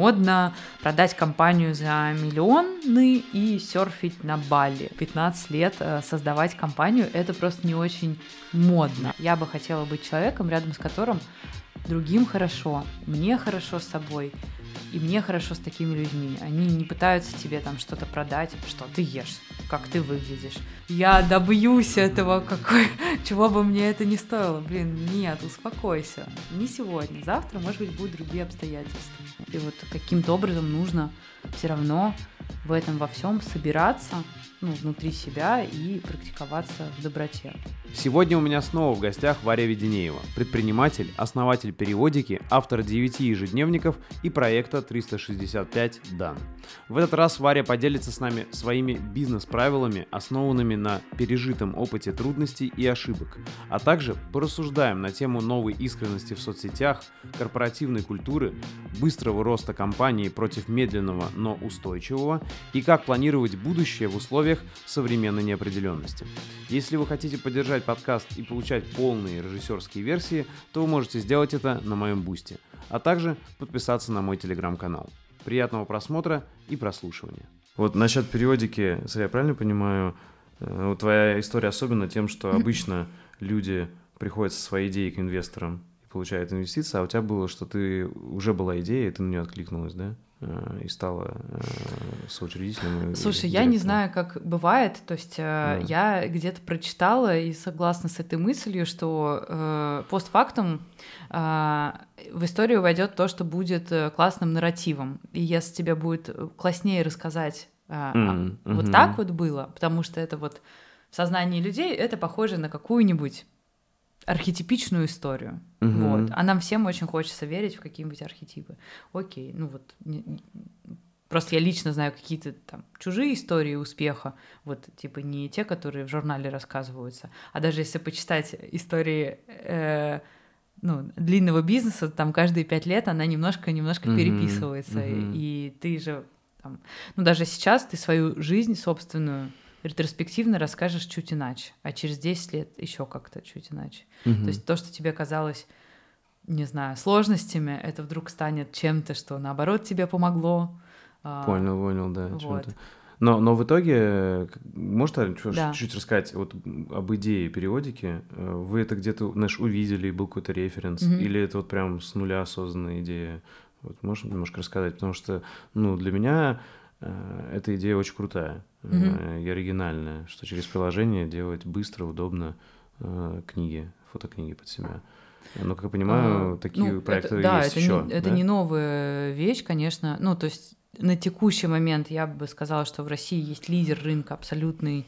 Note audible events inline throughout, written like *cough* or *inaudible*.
модно продать компанию за миллионы и серфить на Бали. 15 лет э, создавать компанию — это просто не очень модно. Я бы хотела быть человеком, рядом с которым другим хорошо, мне хорошо с собой, и мне хорошо с такими людьми. Они не пытаются тебе там что-то продать, что ты ешь, как ты выглядишь. Я добьюсь этого, какой, *laughs* чего бы мне это ни стоило. Блин, нет, успокойся. Не сегодня, завтра, может быть, будут другие обстоятельства. И вот каким-то образом нужно все равно в этом во всем собираться, ну, внутри себя и практиковаться в доброте. Сегодня у меня снова в гостях Варя Веденеева, предприниматель, основатель периодики, автор 9 ежедневников и проекта 365 Дан. В этот раз Варя поделится с нами своими бизнес-правилами, основанными на пережитом опыте трудностей и ошибок, а также порассуждаем на тему новой искренности в соцсетях, корпоративной культуры, быстрого роста компании против медленного, но устойчивого и как планировать будущее в условиях современной неопределенности. Если вы хотите поддержать подкаст и получать полные режиссерские версии, то вы можете сделать это на моем бусте, а также подписаться на мой телеграм-канал. Приятного просмотра и прослушивания. Вот насчет периодики, я правильно понимаю, э, твоя история особенно тем, что *laughs* обычно люди приходят со своей идеей к инвесторам и получают инвестиции, а у тебя было, что ты уже была идея, и ты на нее откликнулась, да? Э, и стала э, соучредителем. Слушай, я не знаю, как бывает. То есть да. я где-то прочитала и согласна с этой мыслью, что э, постфактум э, в историю войдет то, что будет классным нарративом. И если тебе будет класснее рассказать э, mm-hmm. вот mm-hmm. так вот было, потому что это вот в сознании людей это похоже на какую-нибудь архетипичную историю. Угу. Вот. А нам всем очень хочется верить в какие-нибудь архетипы. Окей, ну вот просто я лично знаю какие-то там чужие истории успеха, вот типа не те, которые в журнале рассказываются, а даже если почитать истории э, ну, длинного бизнеса, там каждые пять лет она немножко-немножко mm-hmm. переписывается, mm-hmm. и ты же там, ну даже сейчас ты свою жизнь собственную ретроспективно расскажешь чуть иначе, а через 10 лет еще как-то чуть иначе. Угу. То есть то, что тебе казалось, не знаю, сложностями, это вдруг станет чем-то, что наоборот тебе помогло. А, понял, понял, да. Вот. Но, но в итоге, может, да. чуть-чуть рассказать вот об идее периодики? Э, вы это где-то, знаешь, увидели, был какой-то референс? Угу. Или это вот прям с нуля созданная идея? Вот можешь немножко рассказать? Потому что, ну, для меня э, эта идея очень крутая mm-hmm. и оригинальное, что через приложение делать быстро, удобно э, книги, фотокниги под себя. Но, как я понимаю, а, такие ну, проекты это, да, есть это еще. Не, это не новая вещь, конечно. Ну, то есть на текущий момент я бы сказала, что в России есть лидер рынка абсолютный,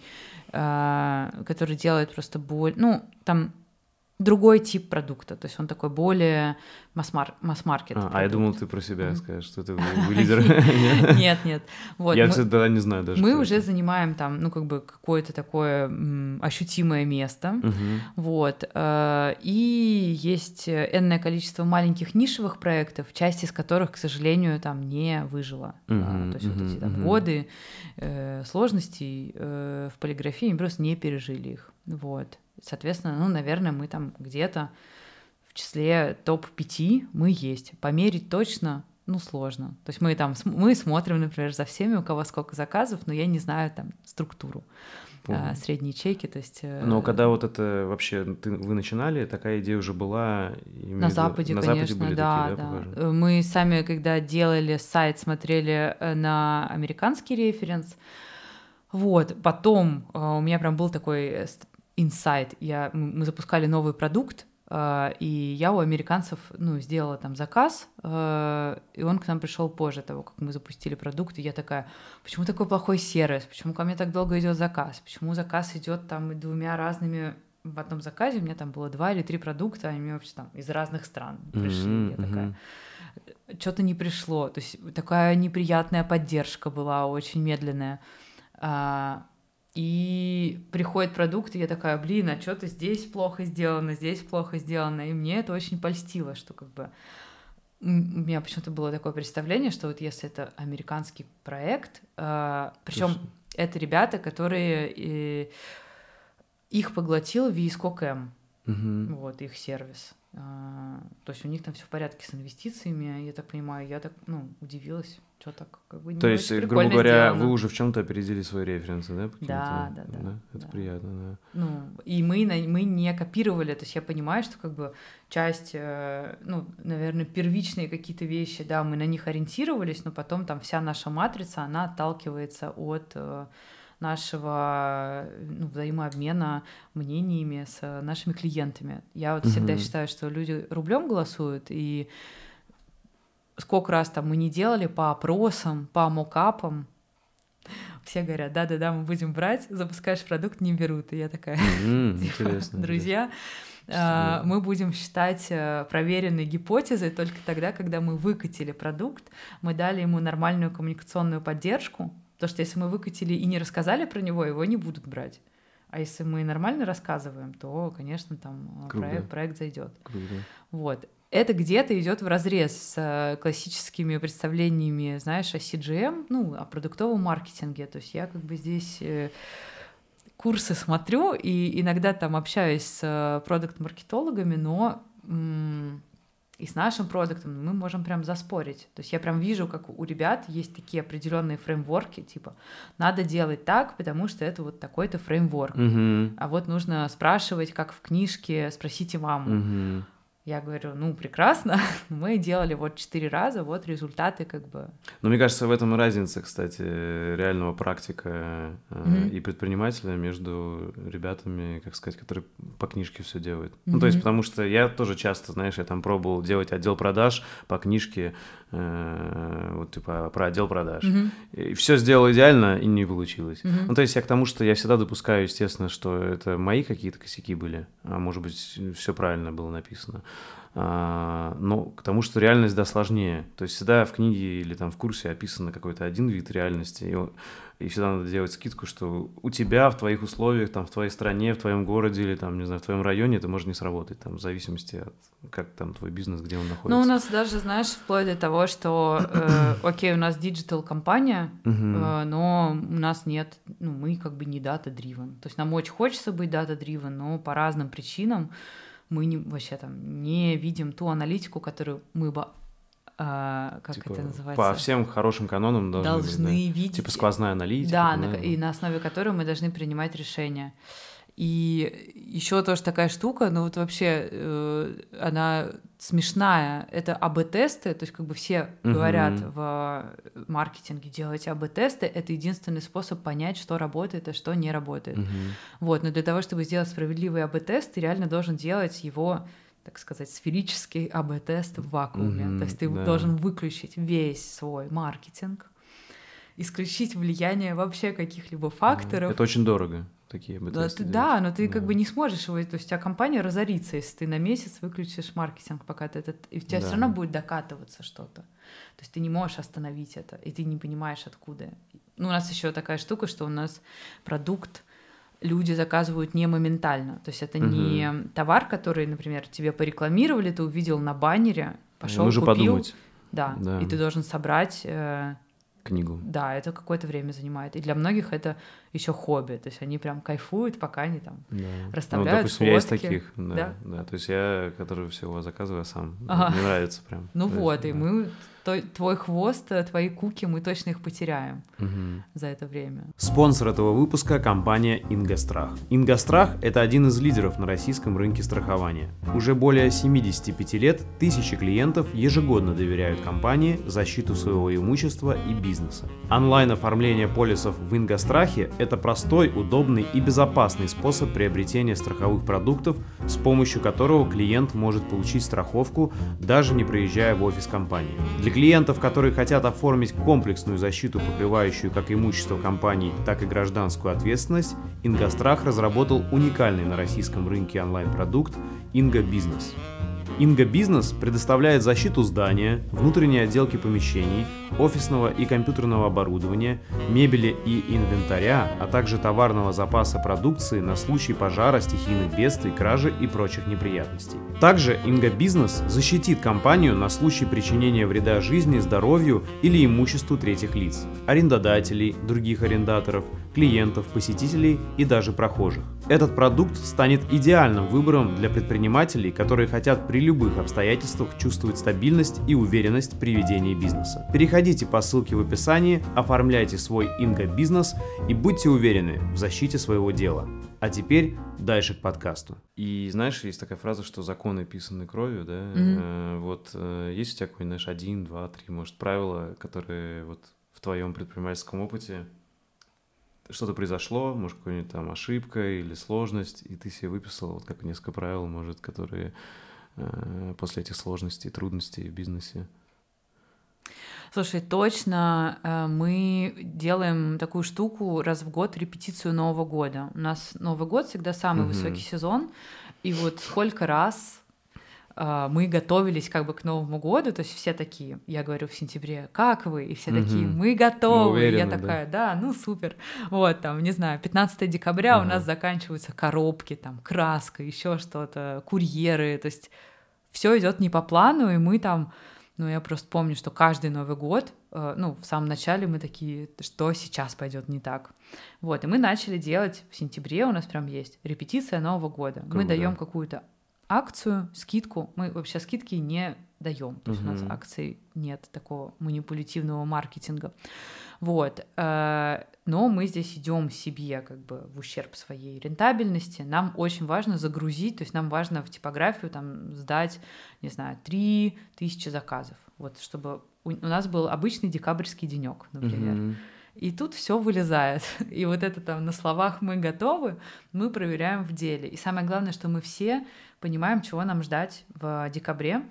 э, который делает просто боль. Ну, там другой тип продукта, то есть он такой более масс-маркет. А, а я думал, ты про себя скажешь, что ты лидер. *laughs* Нет, *laughs* нет. Вот, я, кстати, тогда не знаю даже. Мы уже занимаем там, ну, как бы какое-то такое ощутимое место, вот, э, и есть энное количество маленьких нишевых проектов, часть из которых, к сожалению, там не выжила. То есть вот эти там годы э, сложностей э, в полиграфии, мы просто не пережили их, вот. Соответственно, ну, наверное, мы там где-то в числе топ-5 мы есть. Померить точно, ну, сложно. То есть мы там, мы смотрим, например, за всеми, у кого сколько заказов, но я не знаю там структуру а, средние чеки, то есть... Э, но когда вот это вообще ты, вы начинали, такая идея уже была? На Западе, на конечно, Западе были да, такие, да, да. Э, мы сами, когда делали сайт, смотрели э, на американский референс, вот, потом у меня прям был такой инсайт. Я, мы запускали новый продукт, Uh, и я у американцев, ну, сделала там заказ, uh, и он к нам пришел позже того, как мы запустили продукт, и я такая, почему такой плохой сервис, почему ко мне так долго идет заказ, почему заказ идет там двумя разными? В одном заказе, у меня там было два или три продукта, они мне вообще там из разных стран пришли, mm-hmm, я такая, что-то не пришло, то есть такая неприятная поддержка была, очень медленная. Uh, и приходит продукт, и я такая, блин, а что-то здесь плохо сделано, здесь плохо сделано. И мне это очень польстило, что как бы у меня почему-то было такое представление, что вот если это американский проект, э, причем это ребята, которые э, их поглотил Вискокэм, угу. вот их сервис. А, то есть у них там все в порядке с инвестициями, я так понимаю, я так, ну, удивилась, что так, как бы То есть, грубо говоря, сделано. вы уже в чем-то опередили свои референсы, да? Да, да, да, да. Это да. приятно, да. Ну, и мы, мы не копировали, то есть я понимаю, что как бы часть, э, ну, наверное, первичные какие-то вещи, да, мы на них ориентировались, но потом там вся наша матрица, она отталкивается от э, нашего ну, взаимообмена мнениями с нашими клиентами. Я вот угу. всегда считаю, что люди рублем голосуют, и сколько раз там мы не делали по опросам, по мокапам, все говорят, да-да-да, мы будем брать, запускаешь продукт, не берут. И я такая, типа, друзья, а, мы будем считать э, проверенной гипотезой только тогда, когда мы выкатили продукт, мы дали ему нормальную коммуникационную поддержку, Потому что если мы выкатили и не рассказали про него, его не будут брать. А если мы нормально рассказываем, то, конечно, там э, проект, проект зайдет. Вот. Это где-то идет в разрез с э, классическими представлениями, знаешь, о CGM, ну, о продуктовом маркетинге. То есть я как бы здесь э, курсы смотрю и иногда там общаюсь с продукт-маркетологами, но и с нашим продуктом мы можем прям заспорить. То есть я прям вижу, как у ребят есть такие определенные фреймворки, типа надо делать так, потому что это вот такой-то фреймворк. Угу. А вот нужно спрашивать, как в книжке, спросите маму. Угу. Я говорю, ну, прекрасно, *laughs* мы делали вот четыре раза, вот результаты как бы. Но мне кажется, в этом и разница, кстати, реального практика mm-hmm. и предпринимателя между ребятами, как сказать, которые по книжке все делают. Mm-hmm. Ну, то есть, потому что я тоже часто, знаешь, я там пробовал делать отдел продаж по книжке, вот типа про отдел продаж. Mm-hmm. И все сделал идеально, и не получилось. Mm-hmm. Ну, то есть я к тому, что я всегда допускаю, естественно, что это мои какие-то косяки были, а может быть, все правильно было написано. А, но к тому, что реальность, да, сложнее. То есть всегда в книге или там в курсе описан какой-то один вид реальности, и, и всегда надо делать скидку, что у тебя в твоих условиях, там, в твоей стране, в твоем городе или там, не знаю, в твоем районе это может не сработать, там, в зависимости от как там твой бизнес, где он находится. Ну, у нас даже, знаешь, вплоть до того, что, э, окей, у нас digital-компания, э, но у нас нет, ну, мы как бы не data-driven. То есть нам очень хочется быть data-driven, но по разным причинам мы не, вообще там не видим ту аналитику, которую мы бы а, как типа, это называется? По всем хорошим канонам должны, должны быть, да? видеть. Типа сквозная аналитика. Да, на, и на основе которой мы должны принимать решения. И еще тоже такая штука, ну вот вообще э, она смешная, это АБ-тесты, то есть как бы все uh-huh. говорят в маркетинге делать АБ-тесты, это единственный способ понять, что работает, а что не работает. Uh-huh. Вот, но для того, чтобы сделать справедливый АБ-тест, ты реально должен делать его так сказать, сферический АБ-тест в вакууме. Mm-hmm, То есть ты да. должен выключить весь свой маркетинг, исключить влияние вообще каких-либо факторов. Это очень дорого такие бы да, ты, да, но ты да. как бы не сможешь его, то есть у тебя компания разорится, если ты на месяц выключишь маркетинг, пока ты этот, и у тебя да. все равно будет докатываться что-то. То есть ты не можешь остановить это, и ты не понимаешь откуда. Ну, у нас еще такая штука, что у нас продукт люди заказывают не моментально. То есть это угу. не товар, который, например, тебе порекламировали, ты увидел на баннере, пошел купил. подумать. Да, да, и ты должен собрать э, книгу. Да, это какое-то время занимает. И для многих это еще хобби. То есть они прям кайфуют, пока они там да. расставляют ну, допустим, фотки. я из таких, да, да. да. То есть я, который всего заказываю сам. Ага. Мне нравится прям. Ну то вот, есть, и да. мы твой хвост, э, твои куки, мы точно их потеряем угу. за это время. Спонсор этого выпуска – компания Ингострах. Ингострах – это один из лидеров на российском рынке страхования. Уже более 75 лет тысячи клиентов ежегодно доверяют компании защиту своего имущества и бизнеса. Онлайн-оформление полисов в Ингострахе – это простой, удобный и безопасный способ приобретения страховых продуктов, с помощью которого клиент может получить страховку, даже не приезжая в офис компании. Для клиентов, которые хотят оформить комплексную защиту, покрывающую как имущество компании, так и гражданскую ответственность, Ингострах разработал уникальный на российском рынке онлайн-продукт Инго Бизнес. Инго Бизнес предоставляет защиту здания, внутренней отделки помещений, офисного и компьютерного оборудования, мебели и инвентаря, а также товарного запаса продукции на случай пожара, стихийных бедствий, кражи и прочих неприятностей. Также Инго Бизнес защитит компанию на случай причинения вреда жизни, здоровью или имуществу третьих лиц, арендодателей, других арендаторов, клиентов, посетителей и даже прохожих. Этот продукт станет идеальным выбором для предпринимателей, которые хотят при любых обстоятельствах чувствовать стабильность и уверенность при ведении бизнеса. Переходите по ссылке в описании, оформляйте свой инго-бизнес и будьте уверены в защите своего дела. А теперь дальше к подкасту. И знаешь, есть такая фраза, что законы писаны кровью, да? Mm-hmm. Э, вот э, есть у тебя какой-нибудь, знаешь, один, два, три, может, правила, которые вот в твоем предпринимательском опыте что-то произошло, может, какая-нибудь там ошибка или сложность, и ты себе выписал вот как несколько правил, может, которые э, после этих сложностей, трудностей в бизнесе. Слушай, точно э, мы делаем такую штуку раз в год репетицию Нового года. У нас Новый год всегда самый угу. высокий сезон, и вот сколько раз мы готовились как бы к Новому году, то есть все такие, я говорю в сентябре, как вы? И все угу. такие, мы готовы. Мы уверены, я такая, да? да, ну супер. Вот там, не знаю, 15 декабря ага. у нас заканчиваются коробки, там краска, еще что-то, курьеры, то есть все идет не по плану, и мы там, ну я просто помню, что каждый Новый год, э, ну в самом начале мы такие, что сейчас пойдет не так. Вот, и мы начали делать в сентябре, у нас прям есть репетиция Нового года. Круто. Мы даем какую-то акцию, скидку. Мы вообще скидки не даем. То есть угу. у нас акций нет такого манипулятивного маркетинга. Вот. Э, но мы здесь идем себе как бы в ущерб своей рентабельности. Нам очень важно загрузить, то есть нам важно в типографию там сдать, не знаю, три тысячи заказов. Вот чтобы у, у нас был обычный декабрьский денек, например. Угу. И тут все вылезает. *laughs* И вот это там на словах мы готовы, мы проверяем в деле. И самое главное, что мы все понимаем, чего нам ждать в декабре.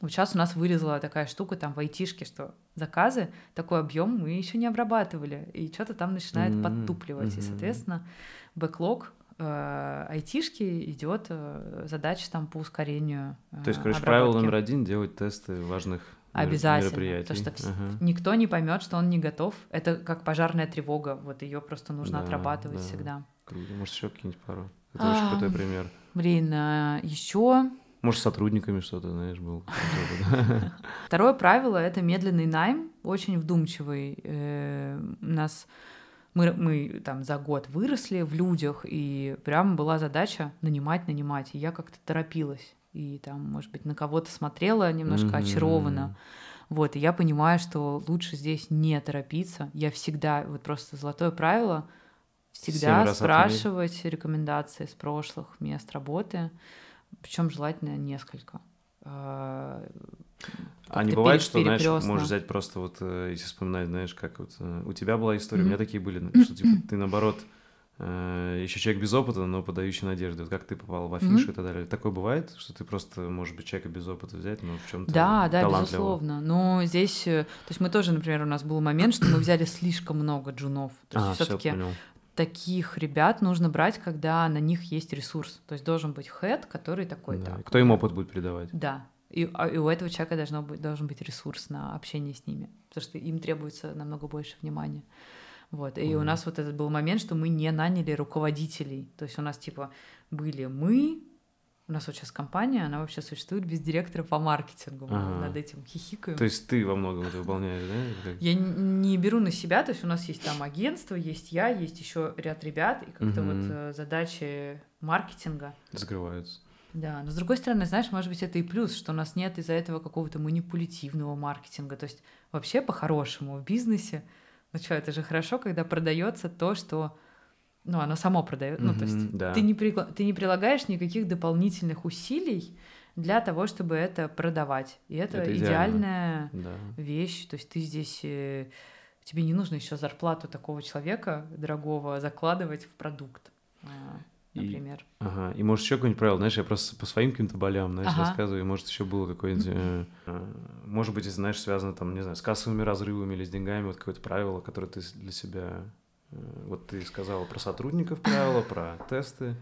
Вот сейчас у нас вылезла такая штука там в айтишке, что заказы, такой объем мы еще не обрабатывали, и что-то там начинает mm-hmm. подтупливать. Mm-hmm. И, соответственно, бэклог э, айтишки идет э, задача там по ускорению. Э, То есть, короче, правило номер один делать тесты важных Обязательно. Потому что ага. никто не поймет, что он не готов. Это как пожарная тревога. Вот ее просто нужно да, отрабатывать да. всегда. Круто. Может, еще какие-нибудь пару. Это а, очень крутой пример. Блин, а еще. Может, с сотрудниками что-то, знаешь, был. *laughs* Второе правило это медленный найм, очень вдумчивый. Э, у нас мы, мы там за год выросли в людях, и прям была задача нанимать, нанимать. И я как-то торопилась и там, может быть, на кого-то смотрела немножко mm-hmm. очарованно. Вот, и я понимаю, что лучше здесь не торопиться. Я всегда, вот просто золотое правило, всегда спрашивать отменить. рекомендации с прошлых мест работы, причем желательно несколько. А, а не бывает, что, знаешь, можешь взять просто вот, э, если вспоминать, знаешь, как вот э, у тебя была история, mm-hmm. у меня такие были, что типа ты наоборот еще человек без опыта, но подающий надежды. Вот как ты попал в афишу mm-hmm. и так далее. Такое бывает, что ты просто, может быть, человека без опыта взять, но в чем-то Да, да, безусловно. Но здесь, э, то есть мы тоже, например, у нас был момент, что мы взяли слишком много джунов. То есть а, все-таки таких ребят нужно брать, когда на них есть ресурс. То есть должен быть хед, который такой. Да. Так, Кто им опыт будет передавать? Да. И, а, и у этого человека должно быть, должен быть ресурс на общение с ними, потому что им требуется намного больше внимания. Вот. И mm-hmm. у нас вот этот был момент, что мы не наняли руководителей. То есть у нас типа были мы, у нас вот сейчас компания, она вообще существует без директора по маркетингу. Мы ага. над этим хихикаем. То есть ты во многом это выполняешь, да? Я не беру на себя, то есть у нас есть там агентство, есть я, есть еще ряд ребят, и как-то угу. вот э, задачи маркетинга закрываются. Да, но с другой стороны, знаешь, может быть, это и плюс, что у нас нет из-за этого какого-то манипулятивного маркетинга. То есть вообще по-хорошему в бизнесе ну что, это же хорошо, когда продается то, что ну, оно само продает. Mm-hmm, ну, то есть да. ты, не при... ты не прилагаешь никаких дополнительных усилий для того, чтобы это продавать. И это, это идеальная да. вещь. То есть ты здесь э, тебе не нужно еще зарплату такого человека дорогого закладывать в продукт. Например. И, ага, и может еще какое-нибудь правило, знаешь, я просто по своим каким-то болям, знаешь, ага. рассказываю, и может еще было какое-нибудь, э, э, может быть, знаешь, связано там, не знаю, с кассовыми разрывами или с деньгами, вот какое-то правило, которое ты для себя, э, вот ты сказала про сотрудников правила, про тесты.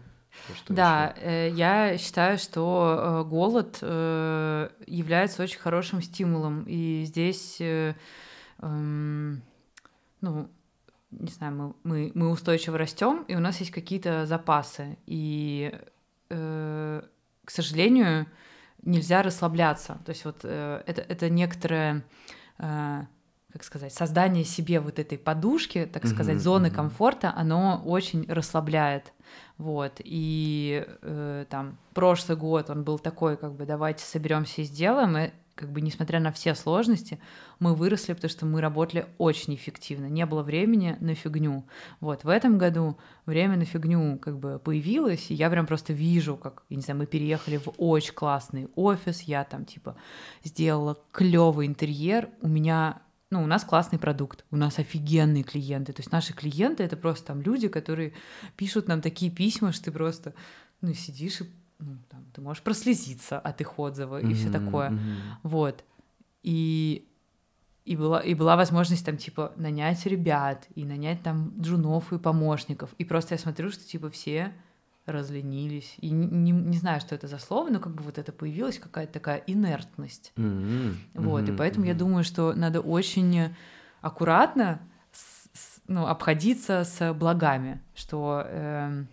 Что да, э, я считаю, что э, голод является очень хорошим стимулом, и здесь, э, э, ну, не знаю, мы, мы, мы устойчиво растем, и у нас есть какие-то запасы. И, э, к сожалению, нельзя расслабляться. То есть вот э, это, это некоторое... Э, как сказать, создание себе вот этой подушки, так сказать, mm-hmm, зоны комфорта, оно очень расслабляет. Вот. И э, там прошлый год он был такой, как бы, давайте соберемся и сделаем. И как бы несмотря на все сложности, мы выросли, потому что мы работали очень эффективно. Не было времени на фигню. Вот в этом году время на фигню как бы появилось, и я прям просто вижу, как, я не знаю, мы переехали в очень классный офис, я там типа сделала клевый интерьер, у меня ну, у нас классный продукт, у нас офигенные клиенты. То есть наши клиенты — это просто там люди, которые пишут нам такие письма, что ты просто, ну, сидишь и ну, там, ты можешь прослезиться от их отзыва mm-hmm, и все такое. Mm-hmm. Вот. И, и, была, и была возможность там, типа, нанять ребят и нанять там джунов и помощников. И просто я смотрю, что, типа, все разленились. И не, не, знаю, что это за слово, но как бы вот это появилась какая-то такая инертность. Mm-hmm. Вот, mm-hmm. и поэтому mm-hmm. я думаю, что надо очень аккуратно с, с, ну, обходиться с благами, что... Э,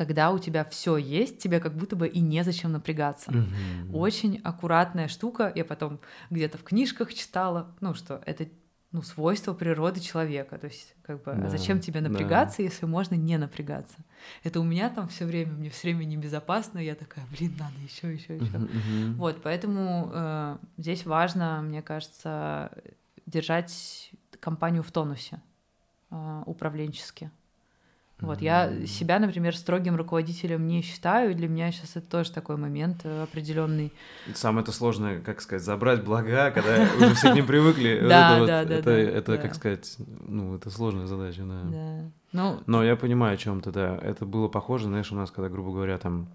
когда у тебя все есть, тебе как будто бы и незачем напрягаться. Mm-hmm. Очень аккуратная штука. Я потом где-то в книжках читала, ну что это ну, свойство природы человека. То есть, как бы, да, зачем тебе напрягаться, да. если можно не напрягаться? Это у меня там все время, мне все время небезопасно, я такая, блин, надо еще, еще, еще. Uh-huh, uh-huh. Вот, поэтому э, здесь важно, мне кажется, держать компанию в тонусе э, управленчески. Вот, я себя, например, строгим руководителем не считаю, и для меня сейчас это тоже такой момент э, определенный. Самое это сложное, как сказать, забрать блага, когда уже все к ним привыкли. *laughs* Да, да, да. Это, как сказать, ну, это сложная задача, да. Ну, Но я понимаю о чем ты, да. Это было похоже, знаешь, у нас, когда, грубо говоря, там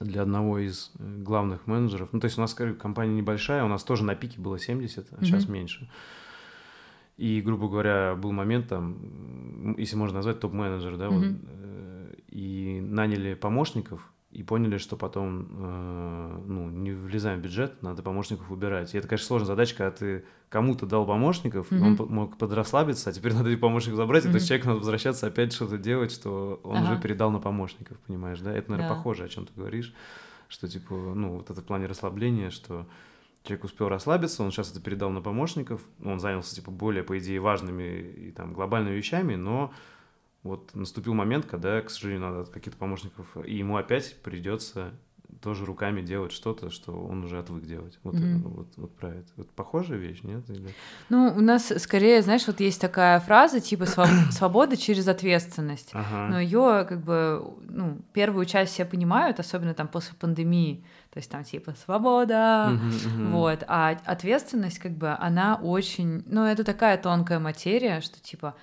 для одного из э, главных менеджеров, ну, то есть у нас компания небольшая, у нас тоже на пике было 70, а сейчас меньше. И, грубо говоря, был момент там, если можно назвать топ-менеджер, да, mm-hmm. вот, э, и наняли помощников, и поняли, что потом э, ну, не влезаем в бюджет, надо помощников убирать. И это, конечно, сложная задача, когда ты кому-то дал помощников, mm-hmm. он мог подрасслабиться, а теперь *laughs* надо этих помощников забрать, mm-hmm. и то есть человеку надо возвращаться опять что-то делать, что он ага. уже передал на помощников, понимаешь, да? Это, наверное, да. похоже, о чем ты говоришь, что, типа, ну, вот это в плане расслабления, что человек успел расслабиться, он сейчас это передал на помощников, он занялся, типа, более, по идее, важными и там глобальными вещами, но вот наступил момент, когда, к сожалению, надо каких-то помощников, и ему опять придется тоже руками делать что-то, что он уже отвык делать. Вот, mm-hmm. вот, вот про это. Вот похожая вещь, нет? Или... Ну, у нас скорее, знаешь, вот есть такая фраза типа *coughs* свобода через ответственность. Ага. Но ее как бы, ну, первую часть все понимают, особенно там после пандемии. То есть там типа свобода, mm-hmm, вот. А ответственность как бы она очень, ну, это такая тонкая материя, что типа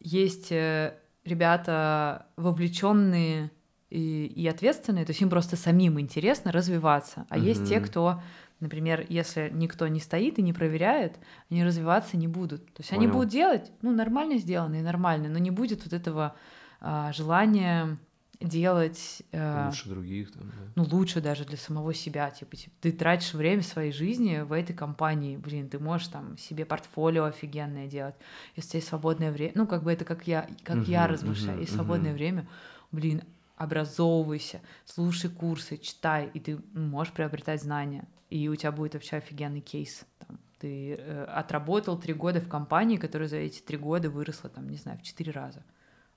есть э, ребята вовлеченные и, и ответственные, то есть им просто самим интересно развиваться. А mm-hmm. есть те, кто, например, если никто не стоит и не проверяет, они развиваться не будут. То есть Понял. они будут делать, ну, нормально сделано и нормально, но не будет вот этого а, желания делать э, лучше других, там, да. ну лучше даже для самого себя, типа, типа ты тратишь время своей жизни в этой компании, блин, ты можешь там себе портфолио офигенное делать, если есть свободное время, ну как бы это как я, как uh-huh, я размышляю, uh-huh, есть свободное uh-huh. время, блин, образовывайся, слушай курсы, читай, и ты можешь приобретать знания, и у тебя будет вообще офигенный кейс. Там, ты э, отработал три года в компании, которая за эти три года выросла, там, не знаю, в четыре раза.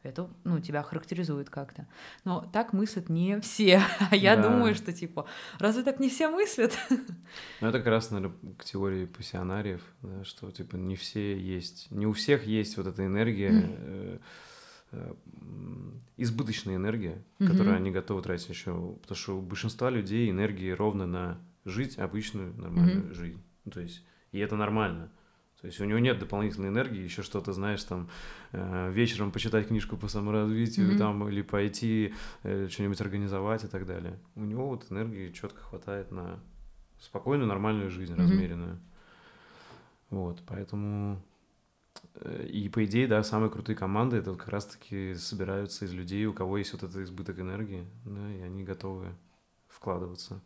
Это, ну, тебя характеризует как-то. Но так мыслят не все. А я да. думаю, что, типа, разве так не все мыслят? Ну, это как раз, наверное, к теории пассионариев, да, что, типа, не все есть, не у всех есть вот эта энергия, mm избыточная энергия, mm-hmm. которую они готовы тратить еще, потому что у большинства людей энергии ровно на жить обычную нормальную mm-hmm. жизнь. Ну, то есть, и это нормально. То есть у него нет дополнительной энергии, еще что-то, знаешь, там э, вечером почитать книжку по саморазвитию, mm-hmm. там, или пойти э, что-нибудь организовать и так далее. У него вот энергии четко хватает на спокойную, нормальную жизнь, mm-hmm. размеренную. Вот, поэтому и по идее, да, самые крутые команды это вот как раз-таки собираются из людей, у кого есть вот этот избыток энергии, да, и они готовы вкладываться.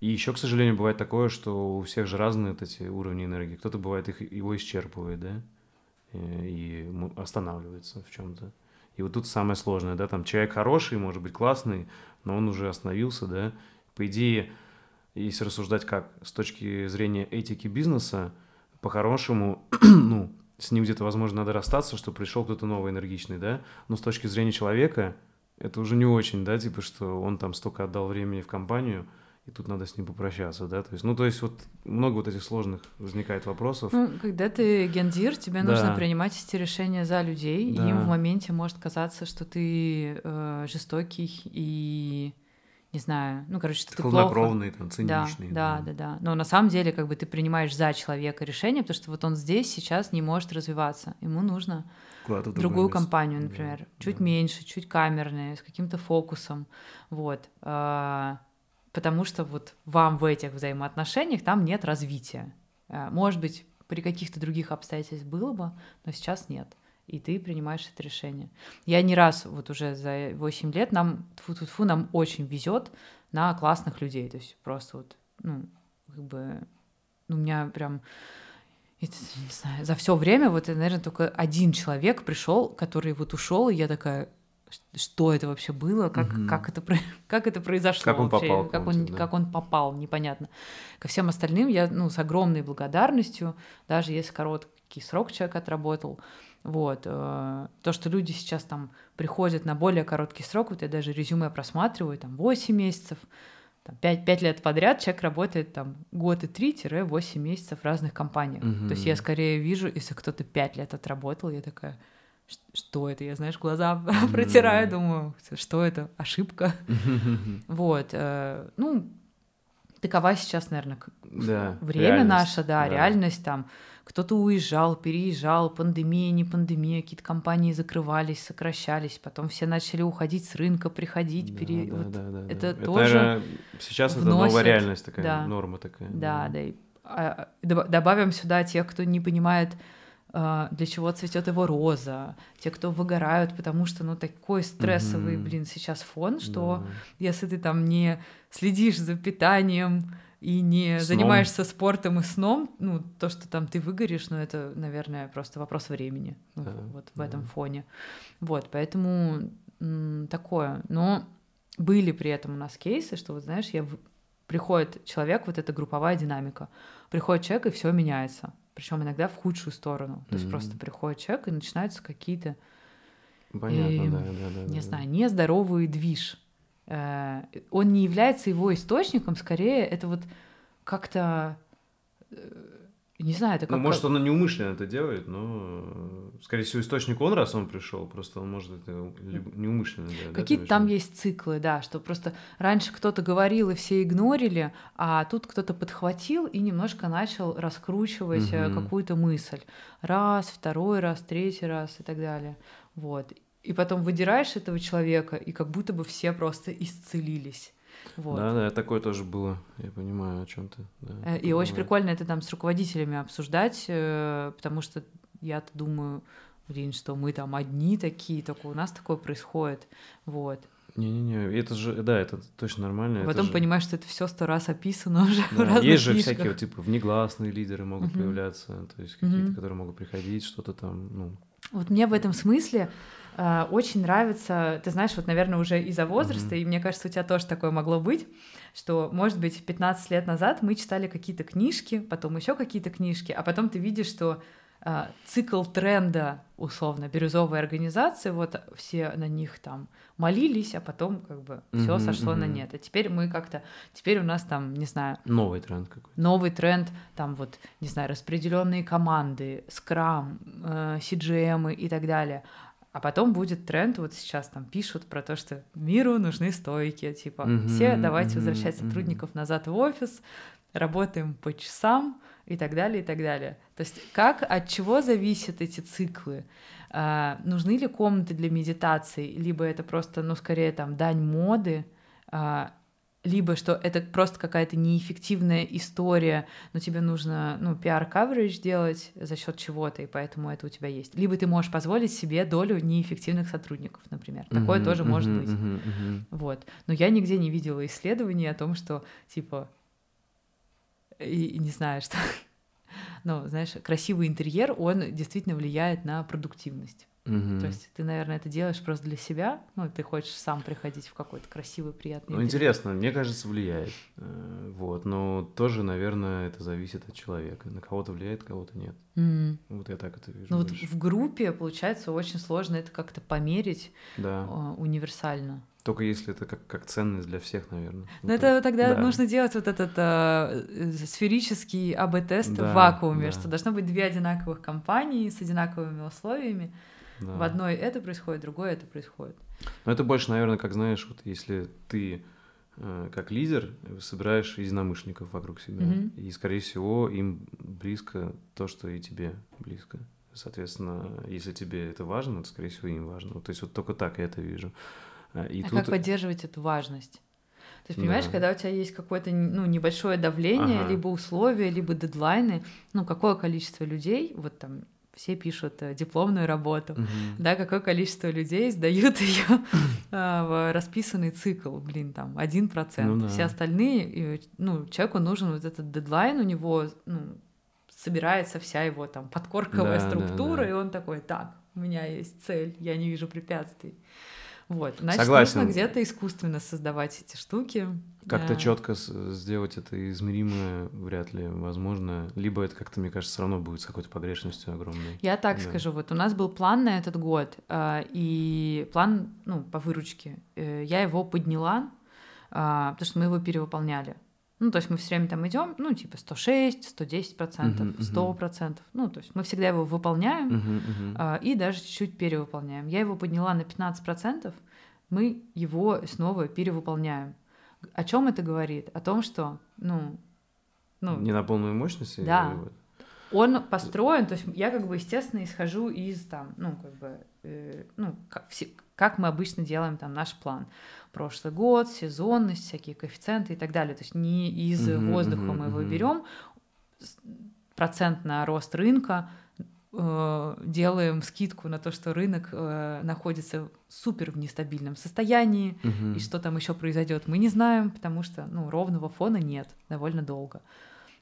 И еще, к сожалению, бывает такое, что у всех же разные вот эти уровни энергии. Кто-то бывает их его исчерпывает, да, и, и останавливается в чем-то. И вот тут самое сложное, да, там человек хороший, может быть классный, но он уже остановился, да. По идее, если рассуждать как с точки зрения этики бизнеса, по-хорошему, *clears throat* ну, с ним где-то, возможно, надо расстаться, что пришел кто-то новый, энергичный, да, но с точки зрения человека это уже не очень, да, типа, что он там столько отдал времени в компанию, и тут надо с ним попрощаться, да, то есть, ну, то есть вот много вот этих сложных возникает вопросов. Ну, когда ты гендир, тебе да. нужно принимать эти решения за людей, да. и им в моменте может казаться, что ты э, жестокий и не знаю, ну, короче, что ты плохо. там, циничный. Да, да, да, да. Но на самом деле, как бы ты принимаешь за человека решение, потому что вот он здесь сейчас не может развиваться. Ему нужно другую компанию, например, да, чуть да. меньше, чуть камерная, с каким-то фокусом, вот. А, потому что вот вам в этих взаимоотношениях там нет развития. А, может быть, при каких-то других обстоятельствах было бы, но сейчас нет и ты принимаешь это решение. Я не раз, вот уже за 8 лет, нам, тфу -тфу -тфу, нам очень везет на классных людей, то есть просто вот, ну, как бы, ну, у меня прям, это, не знаю, за все время вот, наверное, только один человек пришел, который вот ушел, и я такая, что это вообще было, как, угу. как, это, *laughs* как это произошло как он вообще, попал как, он, да. как он попал, непонятно. Ко всем остальным я ну, с огромной благодарностью, даже если короткий срок человек отработал, вот. Э, то, что люди сейчас там приходят на более короткий срок, вот я даже резюме просматриваю, там 8 месяцев, там, 5, 5 лет подряд человек работает там год и 3-8 месяцев в разных компаниях. Угу. То есть я скорее вижу, если кто-то 5 лет отработал, я такая, что это? Я, знаешь, глаза *laughs* протираю, думаю, что это? Ошибка. *laughs* вот. Э, ну, такова сейчас, наверное, да, время наше, да, да, реальность там кто-то уезжал, переезжал, пандемия, не пандемия, какие-то компании закрывались, сокращались, потом все начали уходить с рынка, приходить, да, пере... да, вот да, да, это да. тоже это, сейчас вносит... это новая реальность такая, да. норма такая. Да, да. И, а, добавим сюда тех, кто не понимает, а, для чего цветет его роза, те, кто выгорают, потому что, ну, такой стрессовый, mm-hmm. блин, сейчас фон, что да. если ты там не следишь за питанием, и не сном. занимаешься спортом и сном, ну, то, что там ты выгоришь, ну, это, наверное, просто вопрос времени ну, да, вот в да. этом фоне. Вот, поэтому м- такое. Но были при этом у нас кейсы, что, вот знаешь, я приходит человек, вот эта групповая динамика, приходит человек, и все меняется. Причем иногда в худшую сторону. То mm-hmm. есть просто приходит человек, и начинаются какие-то Понятно, э, да, да, да. Не да, знаю, нездоровый движ. Э, он не является его источником, скорее это вот как-то э, не знаю, это как... Ну, может, он неумышленно это делает, но, скорее всего, источник он, раз он пришел, просто он может это неумышленно делать. Какие-то да, там есть циклы, да, что просто раньше кто-то говорил, и все игнорили, а тут кто-то подхватил и немножко начал раскручивать угу. какую-то мысль. Раз, второй раз, третий раз и так далее. Вот и потом выдираешь этого человека, и как будто бы все просто исцелились. Вот. Да, да, такое тоже было. Я понимаю, о чем ты. Да, э, и очень прикольно это там с руководителями обсуждать, э, потому что я-то думаю, блин, что мы там одни такие, только у нас такое происходит. Вот. Не-не-не, это же, да, это точно нормально. А потом же... понимаешь, что это все сто раз описано уже да, в разных Есть же книжках. всякие, типа, внегласные лидеры могут uh-huh. появляться, то есть какие-то, uh-huh. которые могут приходить, что-то там, ну... Вот мне в этом смысле э, очень нравится, ты знаешь, вот, наверное, уже из-за возраста, mm-hmm. и мне кажется, у тебя тоже такое могло быть, что, может быть, 15 лет назад мы читали какие-то книжки, потом еще какие-то книжки, а потом ты видишь, что цикл тренда, условно, бирюзовой организации, вот все на них там молились, а потом как бы все mm-hmm, сошло mm-hmm. на нет. А теперь мы как-то, теперь у нас там, не знаю... Новый тренд какой-то. Новый тренд, там вот, не знаю, распределенные команды, скрам, э, CGM и так далее. А потом будет тренд, вот сейчас там пишут про то, что миру нужны стойки, типа mm-hmm, все давайте mm-hmm, возвращать сотрудников mm-hmm. назад в офис, работаем по часам и так далее, и так далее. То есть как, от чего зависят эти циклы? А, нужны ли комнаты для медитации, либо это просто, ну, скорее там дань моды, а, либо что это просто какая-то неэффективная история, но тебе нужно, ну, пиар-каверидж делать за счет чего-то, и поэтому это у тебя есть. Либо ты можешь позволить себе долю неэффективных сотрудников, например. Такое uh-huh, тоже uh-huh, может быть. Uh-huh, uh-huh. Вот. Но я нигде не видела исследований о том, что, типа, и, и не знаю, что... *laughs* Ну, знаешь, красивый интерьер, он действительно влияет на продуктивность. Мгм. То есть ты, наверное, это делаешь просто для себя, ну, ты хочешь сам приходить в какой-то красивый, приятный Ну, интерьер. интересно, мне кажется, влияет. Э, Вот, но тоже, наверное, это зависит от человека. На кого-то влияет, кого-то нет. М. Вот я так это вижу. Ну вот в группе, получается, очень сложно это как-то померить Да. э, универсально. Только если это как, как ценность для всех, наверное. Но это тогда да. нужно делать вот этот э, э, сферический АБ-тест Да, в вакууме, да. что должно быть две одинаковых компании с одинаковыми условиями. Да. В одной это происходит, в другой это происходит. Но это больше, наверное, как знаешь, вот если ты э, как лидер собираешь единомышленников вокруг себя, Мгм. и, скорее всего, им близко то, что и тебе близко. Соответственно, если тебе это важно, то, скорее всего, им важно. То есть вот только так я это вижу. А, И а тут... как поддерживать эту важность? То есть, понимаешь, Да. когда у тебя есть какое-то ну, небольшое давление, Ага. либо условия, либо дедлайны, ну, какое количество людей, вот там все пишут э, дипломную работу, Мгм. да, какое количество людей сдают *laughs* ее в расписанный цикл, блин, там, один процент. Ну да. Все остальные, ну, человеку нужен вот этот дедлайн, у него, ну, собирается вся его там подкорковая Да, да, структура, да. и он такой, так, у меня есть цель, я не вижу препятствий. Вот, значит, Согласен. нужно где-то искусственно создавать эти штуки. Как-то Да. четко сделать это измеримое вряд ли возможно. Либо это как-то, мне кажется, все равно будет с какой-то погрешностью огромной. Я так Да. скажу, вот у нас был план на этот год, э, и план, ну, по выручке, э, я его подняла, а, потому что мы его перевыполняли. Ну, то есть мы все время там идем, ну, типа 106, 110 процентов, Мгм, мгм. 100 процентов. Ну, то есть мы всегда его выполняем а, и даже чуть-чуть перевыполняем. Я его подняла на 15 процентов, мы его снова перевыполняем. О чем это говорит? О том, что, ну, ну, Не на полную мощность? Да. он построен, то есть я как бы, естественно, исхожу из там, ну, как бы, э, ну, как, все- как мы обычно делаем там наш план. Прошлый год, сезонность, всякие коэффициенты и так далее. То есть не из Мгм, воздуха мгм, мы его берем, процент на рост рынка, э, делаем скидку на то, что рынок э, находится супер в нестабильном состоянии, Мгм. и что там еще произойдет, мы не знаем, потому что ну, ровного фона нет довольно долго.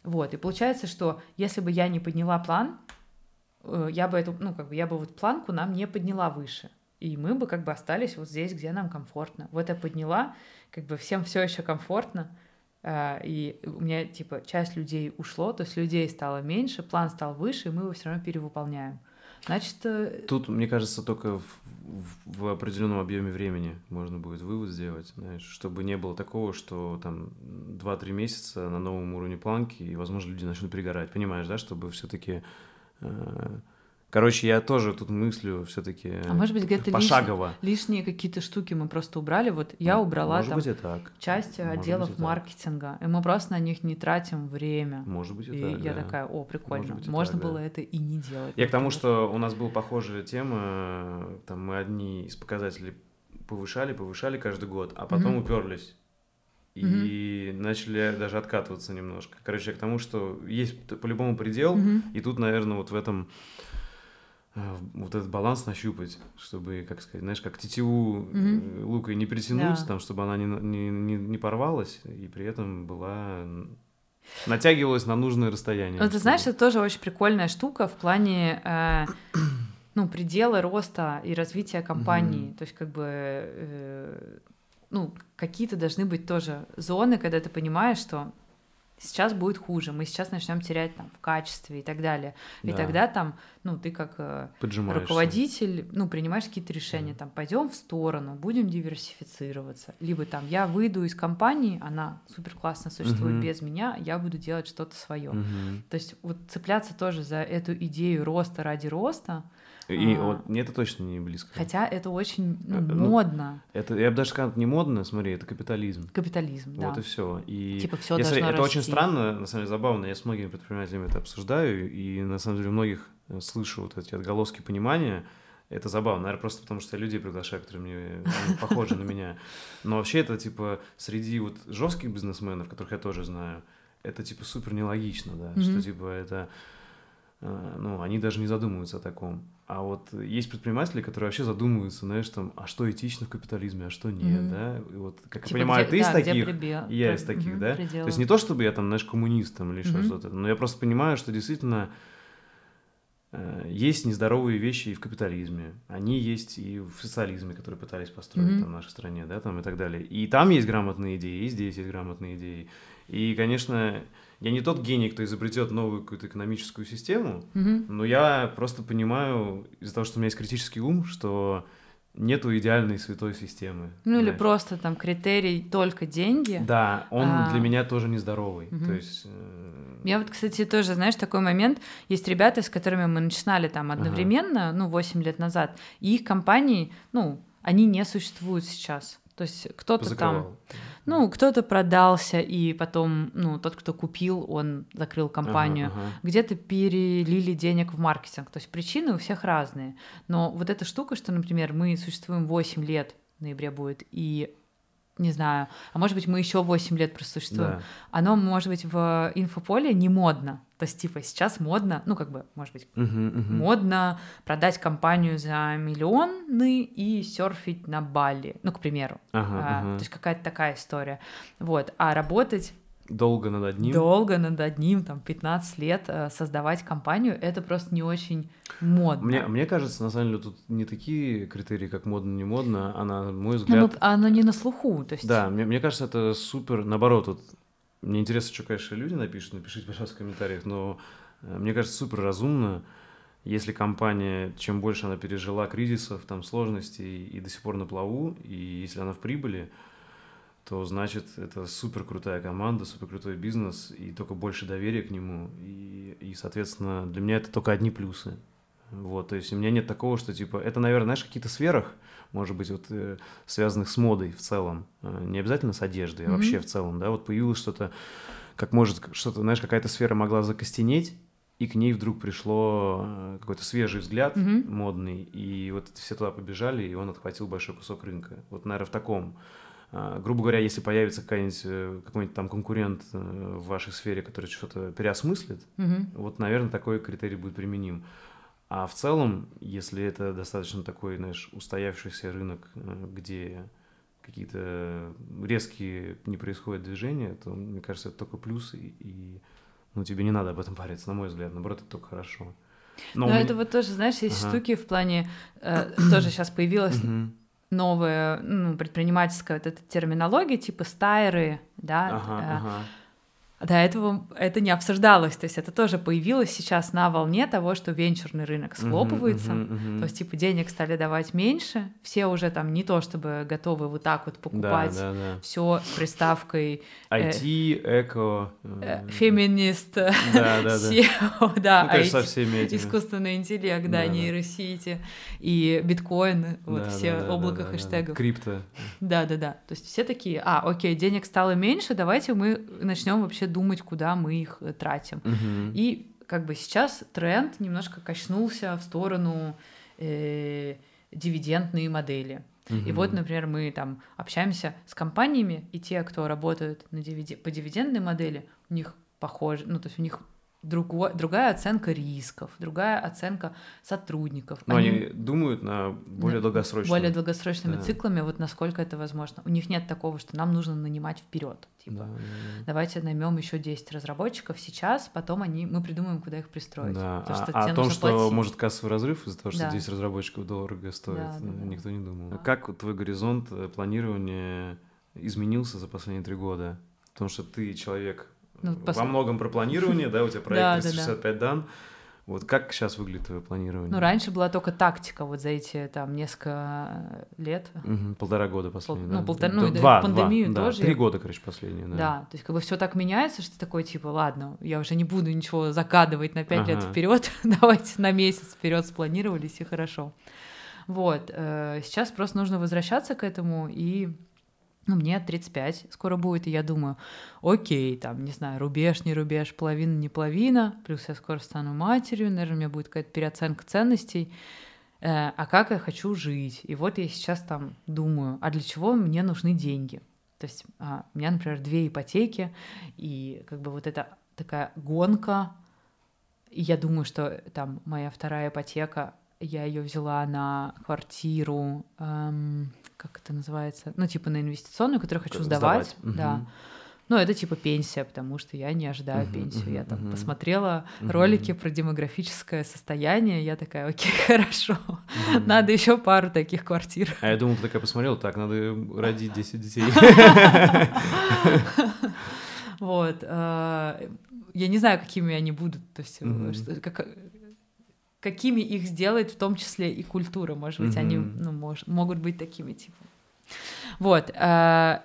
Вот, и получается, что если бы я не подняла план, э, я бы эту, ну, как бы я бы вот планку нам не подняла выше. И мы бы как бы остались вот здесь, где нам комфортно. Вот я подняла, как бы всем все еще комфортно, э, и у меня типа часть людей ушло, то есть людей стало меньше, план стал выше, и мы его все равно перевыполняем. Значит, э, Тут, мне кажется, только в, в- определенном объеме времени можно будет вывод сделать, знаешь, чтобы не было такого, что там 2-3 месяца на новом уровне планки, и, возможно, люди начнут пригорать. Понимаешь, да, чтобы все-таки. Короче, я тоже тут мыслю все-таки а может быть где-то пошагово. лишние какие-то штуки мы просто убрали. Вот я убрала Может там быть и так. часть Может отделов быть и так. маркетинга, и мы просто на них не тратим время. Может быть и, И так. я да. такая, о, прикольно, Может быть и можно так, да. было это и не делать. Я к тому, что у нас была похожая тема, там мы одни из показателей повышали, повышали каждый год, а потом Мгм. уперлись. И начали даже откатываться немножко. Короче, я к тому, что есть по-любому предел, Мгм. и тут, наверное, вот в этом э, вот этот баланс нащупать, чтобы, как сказать, знаешь, как тетиву Мгм. э, лукой не притянуть, Да. там, чтобы она не, не, не, не порвалась, и при этом была натягивалась на нужное расстояние. Ну, ты знаешь, это тоже очень прикольная штука в плане э, *clears throat* ну, предела роста и развития компании. Мгм. То есть, как бы, э, ну, какие-то должны быть тоже зоны, когда ты понимаешь, что сейчас будет хуже, мы сейчас начнем терять там в качестве и так далее. И Да, тогда там, ну, ты как э, руководитель, ну, принимаешь какие-то решения, там, пойдем в сторону, будем диверсифицироваться. Либо там, я выйду из компании, она супер классно существует Мгм. без меня, я буду делать что-то свое. Мгм. То есть вот цепляться тоже за эту идею роста ради роста, И А. вот мне это точно не близко. хотя это очень ну, Э, ну, модно. Это, я бы даже сказал, не модно, смотри, это капитализм. Капитализм, да. Вот и все. И Типа я, смотри, должно это очень расти. странно, на самом деле забавно. Я с многими предпринимателями это обсуждаю, и на самом деле у многих э, слышу вот эти отголоски понимания. Это забавно, наверное, просто потому что я людей приглашаю, которые мне похожи на меня. Но вообще это типа среди вот жестких бизнесменов, которых я тоже знаю, это типа супер нелогично, да, Мгм. что типа это э, ну, они даже не задумываются о таком. А вот есть предприниматели, которые вообще задумываются, знаешь, там, а что этично в капитализме, а что нет, Мгм. да? И вот, как Типа, я понимаю, где- ты из да, где таких, прибе- я из таких, мгм, да? пределы. То есть не то, чтобы я там, знаешь, коммунист там или еще Мгм. что-то, но я просто понимаю, что действительно э, есть нездоровые вещи и в капитализме, они есть и в социализме, которые пытались построить mm-hmm. там, в нашей стране, да, там и так далее. И там есть грамотные идеи, и здесь есть грамотные идеи. И, конечно, я не тот гений, кто изобретет новую какую-то экономическую систему, Мгм. но я просто понимаю из-за того, что у меня есть критический ум, что нету идеальной святой системы. Ну или знаешь. просто там критерий только деньги. Да, он А. для меня тоже нездоровый. Мгм. То есть... э, Я вот, кстати, тоже, знаешь, такой момент. Есть ребята, с которыми мы начинали там Ага. одновременно, ну, 8 лет назад, и их компании, ну, они не существуют сейчас. То есть кто-то там, ну, кто-то продался, и потом, ну, тот, кто купил, он закрыл компанию. Ага, ага. Где-то перелили денег в маркетинг. То есть причины у всех разные. Но вот эта штука, что, например, мы существуем 8 лет, в ноябре будет, и не знаю, а может быть, мы еще 8 лет просуществуем. Да. Оно, может быть, в инфополе не модно. То есть, типа, сейчас модно, ну, как бы, может быть, Мгм, мгм. модно продать компанию за миллионы и серфить на Бали, ну, к примеру. Ага, А, ага. То есть какая-то такая история. Вот. А работать Долго над одним. долго над одним, там, 15 лет, э, создавать компанию, это просто не очень модно. Мне, мне кажется, на самом деле, тут не такие критерии, как модно, не модно, а на мой Ну, взгляд... мы- оно не на слуху, то есть... Да, мне, мне кажется, это супер, наоборот, вот, мне интересно, что, конечно, люди напишут, напишите, пожалуйста, в комментариях, но э, мне кажется, супер разумно, если компания, чем больше она пережила кризисов, там, сложностей и до сих пор на плаву, и если она в прибыли, то значит это супер крутая команда, супер крутой бизнес, и только больше доверия к нему, и, и, соответственно, для меня это только одни плюсы. Вот, то есть у меня нет такого, что типа, это, наверное, знаешь, в каких-то сферах, может быть, вот э, связанных с модой в целом, э, не обязательно с одеждой, а Мгм. вообще в целом, да, вот появилось что-то, как может, что-то, знаешь, какая-то сфера могла закостенеть, и к ней вдруг пришло э, какой-то свежий взгляд Мгм. модный, и вот все туда побежали, и он отхватил большой кусок рынка. Вот, наверное, в таком. А, грубо говоря, если появится э, какой-нибудь там конкурент э, в вашей сфере, который что-то переосмыслит, Мгм. вот, наверное, такой критерий будет применим. А в целом, если это достаточно такой, знаешь, устоявшийся рынок, э, где какие-то резкие не происходят движения, то, мне кажется, это только плюс, и, и, ну, тебе не надо об этом париться, на мой взгляд, наоборот, это только хорошо. Но, у меня- это вот тоже, знаешь, есть Ага. штуки в плане... э, *clears throat* тоже сейчас появилась Мгм. Новая ну, предпринимательская вот эта терминология, типа стайры, да, Ага, э, ага. До этого это не обсуждалось, то есть это тоже появилось сейчас на волне того, что венчурный рынок схлопывается, мгм, мгм. то есть типа денег стали давать меньше, все уже там не то чтобы готовы вот так вот Да, покупать да, да. все с приставкой э, IT, эко. э, э, феминист, Да, *laughs* да, да. SEO, да, Ну, конечно, со IT, всеми этими. искусственный интеллект, да, Да, да. нейросети и биткоин, вот Да, все да, да, облако да, да, да. хэштегов. Крипто. Да, да, да. То есть все такие, а, окей, денег стало меньше, давайте мы начнем вообще думать, куда мы их э, тратим. Мгм. И как бы сейчас тренд немножко качнулся в сторону э, дивидендные модели. И Мгм. вот, например, мы там общаемся с компаниями, и те, кто работают на дивиде- по дивидендной модели, у них похоже, ну, то есть у них друго- другая оценка рисков, другая оценка сотрудников. Но они думают на более Да, долгосрочном. более долгосрочными Да. циклами, вот насколько это возможно. У них нет такого, что нам нужно нанимать вперед. Типа, Да, да, да. давайте наймем еще 10 разработчиков сейчас, потом они, мы придумаем, куда их пристроить. Да, Потому а, что а о том, нужно что платить. может кассовый разрыв из-за того, что Да. 10 разработчиков дорого стоит, Да, да, да. никто не думал. Да. Как твой горизонт э, планирования изменился за последние три года? Потому что ты человек Ну, пос- во многом про планирование, да, у тебя Да, *laughs* проект да, да. 365 дан. Вот как сейчас выглядит твое планирование? Ну, раньше была только тактика вот за эти там несколько лет. Полтора года последние, ну, да? полтора- ну, и до- два, пандемию два, да, тоже Три я- года, короче, последние, да. Да. то есть как бы все так меняется, что ты такой типа, ладно, я уже не буду ничего загадывать на 5 лет Ага. вперед, *laughs* давайте на месяц вперед спланировались и хорошо. Вот, э, сейчас просто нужно возвращаться к этому и ну, мне 35 скоро будет, и я думаю, окей, там, не знаю, рубеж, не рубеж, половина, не половина, плюс я скоро стану матерью, наверное, у меня будет какая-то переоценка ценностей, Э, а как я хочу жить. И вот я сейчас там думаю, а для чего мне нужны деньги? То есть а, у меня, например, две ипотеки, и как бы вот эта такая гонка, и я думаю, что там моя вторая ипотека, я ее взяла на квартиру, эм, как это называется, ну типа на инвестиционную, которую хочу сдавать, сдавать, да. мгм. Ну, это типа пенсия, потому что я не ожидаю uh-huh, пенсию. Uh-huh, я там uh-huh. посмотрела uh-huh. ролики про демографическое состояние, я такая, окей, *laughs* хорошо, uh-huh. надо еще пару таких квартир. А я думал, ты такая посмотрела, так, надо родить 10 детей. *laughs* Вот. Э, я не знаю, какими они будут, то есть как какими их сделает в том числе и культура, может быть, они ну, мож, могут быть такими типа. Вот. Э,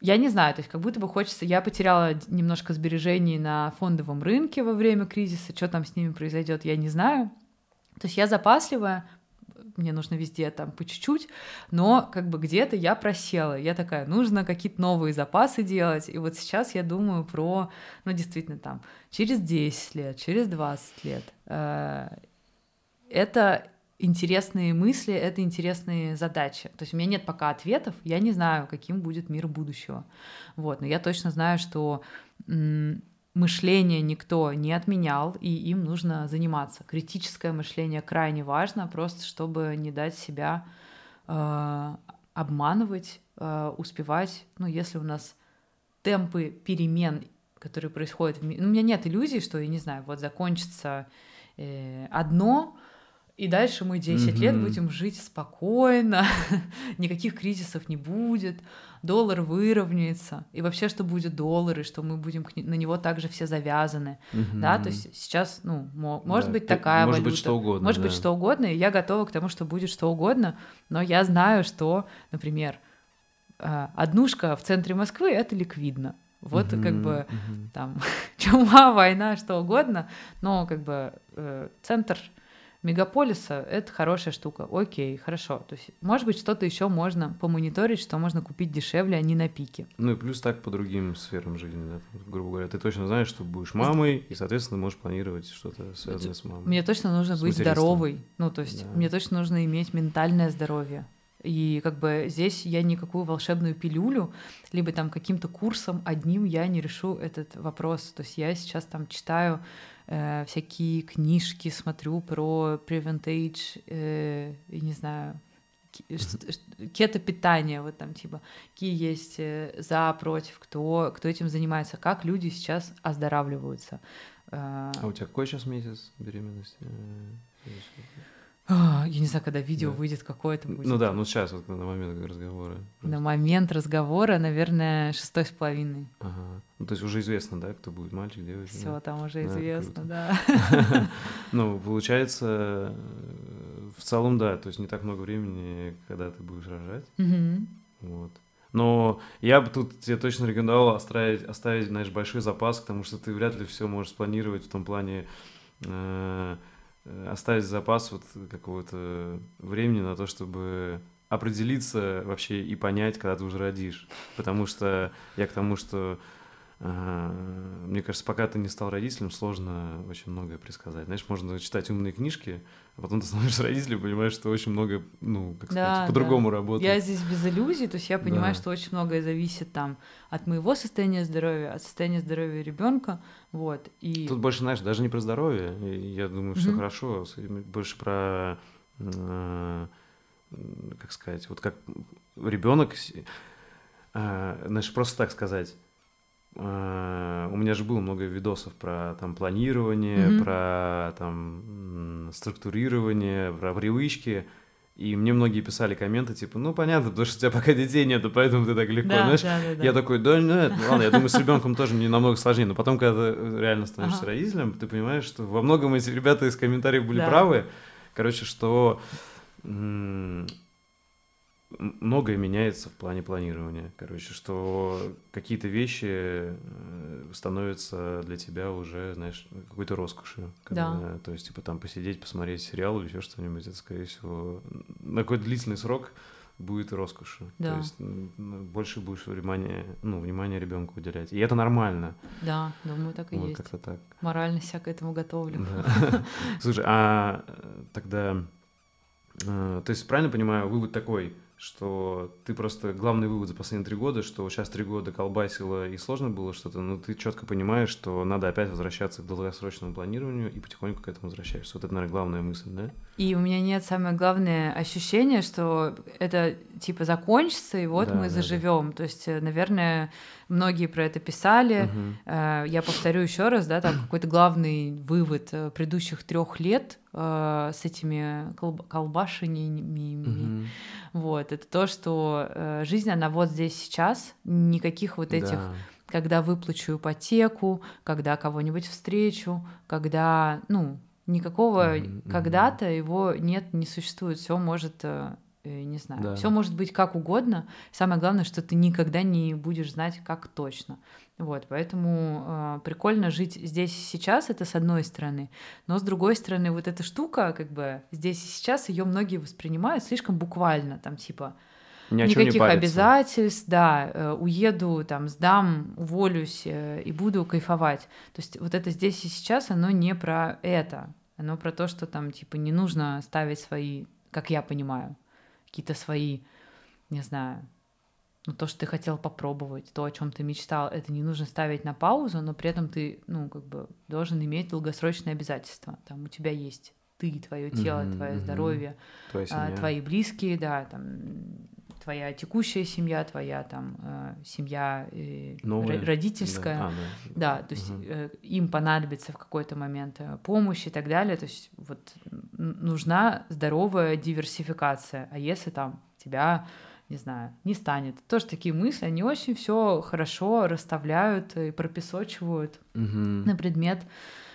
я не знаю, то есть как будто бы хочется... Я потеряла немножко сбережений на фондовом рынке во время кризиса, что там с ними произойдет, я не знаю. То есть я запасливая, мне нужно везде там по чуть-чуть, но как бы где-то я просела. Я такая, нужно какие-то новые запасы делать. И вот сейчас я думаю про, ну, действительно, там, через 10 лет, через 20 лет. Э, это интересные мысли, это интересные задачи. То есть у меня нет пока ответов, я не знаю, каким будет мир будущего. Вот, но я точно знаю, что мышление никто не отменял, и им нужно заниматься. Критическое мышление крайне важно, просто чтобы не дать себя э, обманывать, э, успевать. Ну, если у нас темпы перемен, которые происходят в мире... Ну, у меня нет иллюзий, что, я не знаю, вот закончится э, одно, и дальше мы 10 mm-hmm. лет будем жить спокойно, *laughs* никаких кризисов не будет, доллар выровняется, и вообще, что будет доллар, и что мы будем на него также все завязаны, mm-hmm. да, то есть сейчас, ну, может да, быть такая может валюта, быть что угодно, может да. быть что угодно, и я готова к тому, что будет что угодно, но я знаю, что, например, а, однушка в центре Москвы — это ликвидно, вот mm-hmm, как бы mm-hmm. там *laughs* чума, война, что угодно, но как бы э, центр мегаполиса это хорошая штука. Окей, хорошо. То есть, может быть, что-то еще можно помониторить, что можно купить дешевле, а не на пике. Ну и плюс так по другим сферам жизни, да, грубо говоря. Ты точно знаешь, что будешь мамой, и, соответственно, можешь планировать что-то связанное с мамой. Мне точно нужно быть здоровой. Ну, то есть, да. мне точно нужно иметь ментальное здоровье. И как бы здесь я никакую волшебную пилюлю, либо там каким-то курсом одним я не решу этот вопрос. То есть я сейчас там читаю э, всякие книжки, смотрю про Preventage, э, не знаю, кето-питание, вот там типа, какие есть э, за, против, кто, кто этим занимается, как люди сейчас оздоравливаются. Э, а у тебя какой сейчас месяц беременности? А, я не знаю, когда видео да. выйдет, какое это будет. Ну да, ну сейчас, вот на момент разговора. Просто. На момент разговора, наверное, шестой с половиной. Ага. Ну, то есть уже известно, да, кто будет, мальчик, девочка? Все, там уже известно, да. *laughs* Ну, получается, в целом, да, то есть не так много времени, когда ты будешь рожать. Вот. Но я бы тут тебе точно рекомендовал оставить, оставить, знаешь, большой запас, потому что ты вряд ли все можешь спланировать в том плане, э, Э, оставить запас вот какого-то времени на то, чтобы определиться вообще и понять, когда ты уже родишь. Потому что я к тому, что э, мне кажется, пока ты не стал родителем, сложно очень многое предсказать. Знаешь, можно читать умные книжки, а потом ты *laughs* становишься родителем, понимаешь, что очень много, ну, как да, сказать, по-другому да. работает. Я здесь без иллюзий, то есть я понимаю, да. что очень многое зависит там от моего состояния здоровья, от состояния здоровья ребенка, вот. И... Тут больше, знаешь, даже не про здоровье, я думаю, что mm-hmm. хорошо, больше про, э, как сказать, вот как ребенок, э, знаешь, просто так сказать, у меня же было много видосов про там планирование, mm-hmm. про там структурирование, про привычки. И мне многие писали комменты, типа, ну, понятно, потому что у тебя пока детей нету, поэтому ты так легко, да, знаешь. Да, да, да. Я такой, да нет, ну, ладно, я думаю, с ребенком тоже не намного сложнее. Но потом, когда ты реально становишься ага. родителем, ты понимаешь, что во многом эти ребята из комментариев были да. правы. Короче, что многое меняется в плане планирования. Короче, что какие-то вещи э, становятся для тебя уже, знаешь, какой-то роскошью. Когда, да. То есть, типа, там посидеть, посмотреть сериал или еще что-нибудь, это, скорее всего, на какой-то длительный срок будет роскошью. Да. То есть больше будешь внимания, ну, внимания ребенку уделять. И это нормально. Да, думаю, так и вот, есть. Как-то так. Морально себя к этому готовлю. Да. *laughs* Слушай, а тогда, э, то есть правильно понимаю, вывод такой, что ты просто главный вывод за последние три года, что сейчас три года колбасило и сложно было что-то, но ты четко понимаешь, что надо опять возвращаться к долгосрочному планированию и потихоньку к этому возвращаешься. Вот это, наверное, главная мысль, да? И у меня нет самое главное ощущение, что это типа закончится, и вот да, мы да, заживем. Да. То есть, э, наверное, многие про это писали. Угу. Я повторю еще раз, да, там какой-то главный вывод э, предыдущих трех лет с этими колбашениями. Угу. Вот, это то, что жизнь, она вот здесь сейчас, никаких вот этих да когда выплачу ипотеку, когда кого-нибудь встречу, когда, ну, никакого mm-hmm. когда-то его нет, не существует, все может Э, не знаю, да. все может быть как угодно. Самое главное, что ты никогда не будешь знать, как точно. Вот, поэтому э, прикольно жить здесь и сейчас, это с одной стороны, но с другой стороны, вот эта штука, как бы здесь и сейчас, ее многие воспринимают слишком буквально, там типа Ни никаких не обязательств, да, э, уеду, там, сдам, уволюсь э, и буду кайфовать. То есть вот это здесь и сейчас, оно не про это, оно про то, что там типа не нужно ставить свои, как я понимаю, какие-то свои, не знаю, ну, то, что ты хотел попробовать, то, о чем ты мечтал, это не нужно ставить на паузу, но при этом ты, ну, как бы должен иметь долгосрочные обязательства. Там у тебя есть ты, твое тело, mm-hmm, твое здоровье, а, твои близкие, да, там твоя текущая семья, твоя там э, семья э, Новая. родительская, да, а, да. да, то есть угу. э, им понадобится в какой-то момент э, помощь и так далее, то есть вот нужна здоровая диверсификация, а если там тебя не знаю, не станет. Тоже такие мысли, они очень все хорошо расставляют и пропесочивают угу. на предмет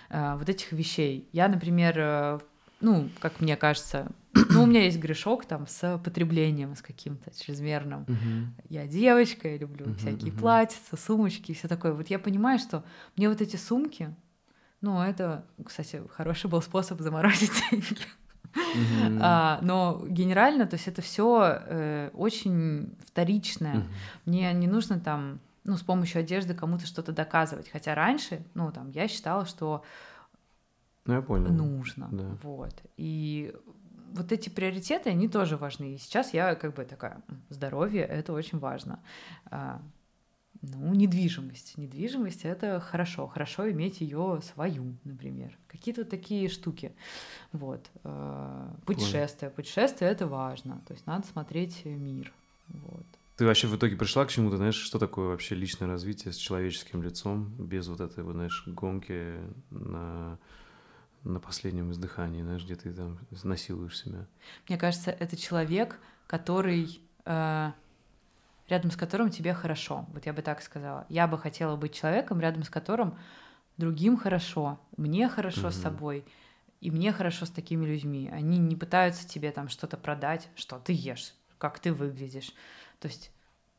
э, вот этих вещей. Я, например, э, ну, как мне кажется, *clears throat* ну, у меня есть грешок там с потреблением, с каким-то чрезмерным. Uh-huh. Я девочка, я люблю uh-huh, всякие uh-huh. платьица, сумочки и все такое. Вот я понимаю, что мне вот эти сумки, ну, это, кстати, хороший был способ заморозить *laughs* деньги. Uh-huh. А, но генерально, то есть это все э, очень вторичное. Uh-huh. Мне не нужно там, ну, с помощью одежды кому-то что-то доказывать. Хотя раньше, ну, там, я считала, что ну, я понял. нужно. Да. Вот. И вот эти приоритеты, они тоже важны. И сейчас я как бы такая, здоровье — это очень важно. Ну, недвижимость. Недвижимость — это хорошо. Хорошо иметь ее свою, например. Какие-то вот такие штуки. Вот. А, путешествия. Путешествия — это важно. То есть надо смотреть мир. Вот. Ты вообще в итоге пришла к чему-то, знаешь, что такое вообще личное развитие с человеческим лицом, без вот этой, вот, знаешь, гонки на на последнем издыхании, знаешь, где ты там насилуешь себя. Мне кажется, это человек, который э, рядом с которым тебе хорошо. Вот я бы так сказала. Я бы хотела быть человеком, рядом с которым другим хорошо, мне хорошо угу. с собой, и мне хорошо с такими людьми. Они не пытаются тебе там что-то продать, что ты ешь, как ты выглядишь. То есть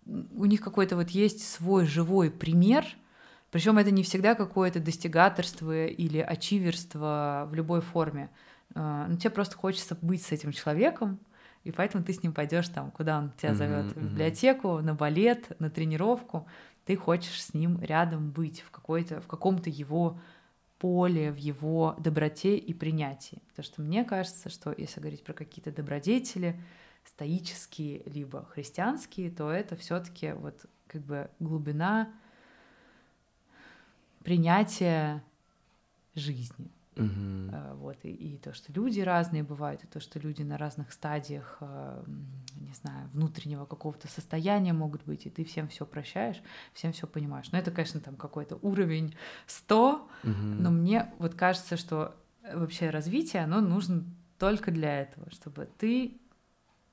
у них какой-то вот есть свой живой пример — причем это не всегда какое-то достигаторство или ачиверство в любой форме. А, ну, тебе просто хочется быть с этим человеком, и поэтому ты с ним пойдешь там, куда он тебя зовет, mm-hmm, в библиотеку, на балет, на тренировку. Ты хочешь с ним рядом быть в какой-то, в каком-то его поле, в его доброте и принятии. Потому что мне кажется, что если говорить про какие-то добродетели, стоические либо христианские, то это все-таки вот как бы глубина принятие жизни. Угу. Вот, и, и то, что люди разные бывают, и то, что люди на разных стадиях, э, не знаю, внутреннего какого-то состояния могут быть, и ты всем все прощаешь, всем все понимаешь. Но это, конечно, там какой-то уровень 100, угу. но мне вот кажется, что вообще развитие, оно нужно только для этого, чтобы ты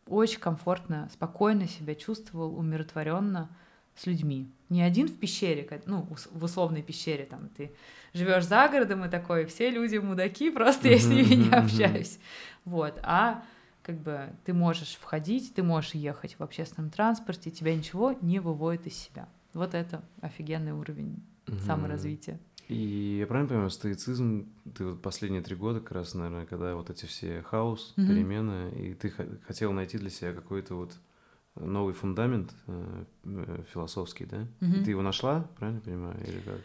очень комфортно, спокойно себя чувствовал, умиротворенно, с людьми. Не один в пещере, ну, в условной пещере, там, ты живешь за городом и такой, все люди мудаки, *laughs* просто я с ними не общаюсь. Вот, а как бы ты можешь входить, ты можешь ехать в общественном транспорте, тебя ничего не выводит из себя. Вот это офигенный уровень саморазвития. И я правильно понимаю, стоицизм, ты вот последние три года, как раз, наверное, когда вот эти все хаос, перемены, и ты хотел найти для себя какой-то вот новый фундамент э, э, философский, да? Угу. Ты его нашла, правильно понимаю, или как?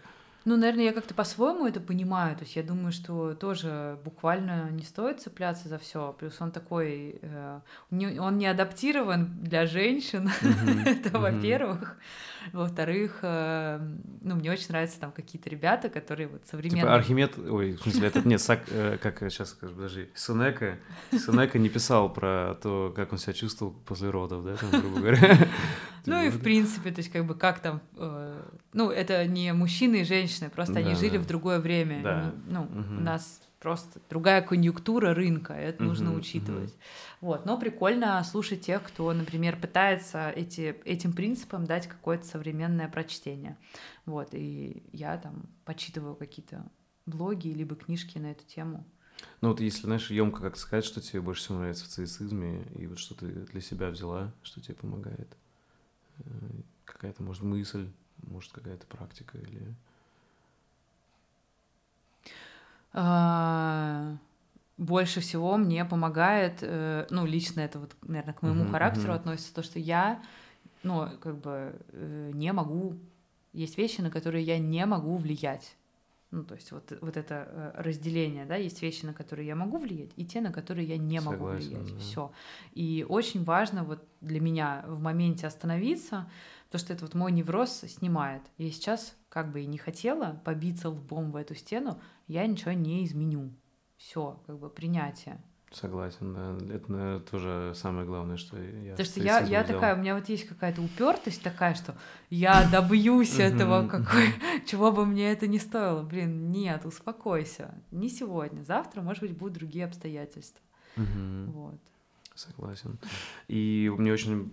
Ну, наверное, я как-то по-своему это понимаю. То есть я думаю, что тоже буквально не стоит цепляться за все. Плюс он такой, э, он не адаптирован для женщин. *laughs* это, во-первых. Во-вторых, э, ну, мне очень нравятся там какие-то ребята, которые вот современные. Типа Архимед, ой, в смысле, это нет, Сак, э, как сейчас скажу, подожди, Сунека, Сунека не писал про то, как он себя чувствовал после родов, да, там, грубо говоря. Ну и в принципе, то есть как бы как там, э, ну это не мужчины и женщины, просто они жили в другое время. Ну, у нас просто другая конъюнктура рынка, это нужно учитывать. Вот, но прикольно слушать тех, кто, например, пытается эти, этим принципам дать какое-то современное прочтение. Вот, и я там почитываю какие-то блоги либо книжки на эту тему. Ну вот если, знаешь, емко как сказать, что тебе больше всего нравится в цицизме, и вот что ты для себя взяла, что тебе помогает, какая-то, может, мысль, может, какая-то практика или... А, больше всего мне помогает, э, ну, лично это вот, наверное, к моему uh-huh, характеру uh-huh. относится то, что я, ну, как бы э, не могу, есть вещи, на которые я не могу влиять. Ну, то есть вот, вот это э, разделение, да, есть вещи, на которые я могу влиять, и те, на которые я не могу Согласен, влиять. Да. Все. И очень важно вот для меня в моменте остановиться, потому что это вот мой невроз снимает. Я сейчас как бы и не хотела побиться лбом в эту стену, я ничего не изменю все, как бы принятие. Согласен, да. Это наверное, тоже самое главное, что я. Потому что я, я такая, у меня вот есть какая-то упертость такая, что я добьюсь этого, какой, *laughs* чего бы мне это ни стоило. Блин, нет, успокойся. Не сегодня, завтра, может быть, будут другие обстоятельства. Вот. Согласен. И мне очень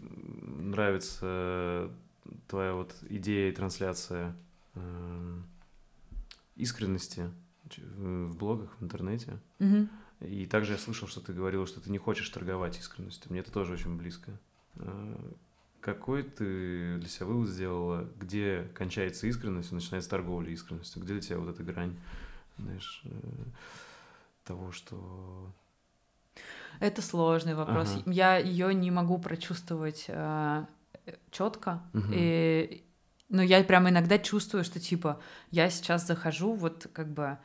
нравится твоя вот идея и трансляция эм, искренности в блогах, в интернете. Угу. И также я слышал, что ты говорила, что ты не хочешь торговать искренностью. Мне это тоже очень близко. А, какой ты для себя вывод сделала, где кончается искренность и начинается торговля искренностью? Где для тебя вот эта грань, знаешь, э, того, что... Это сложный вопрос. Ага. Я ее не могу прочувствовать э, четко. Угу. И, но я прям иногда чувствую, что типа я сейчас захожу вот как бы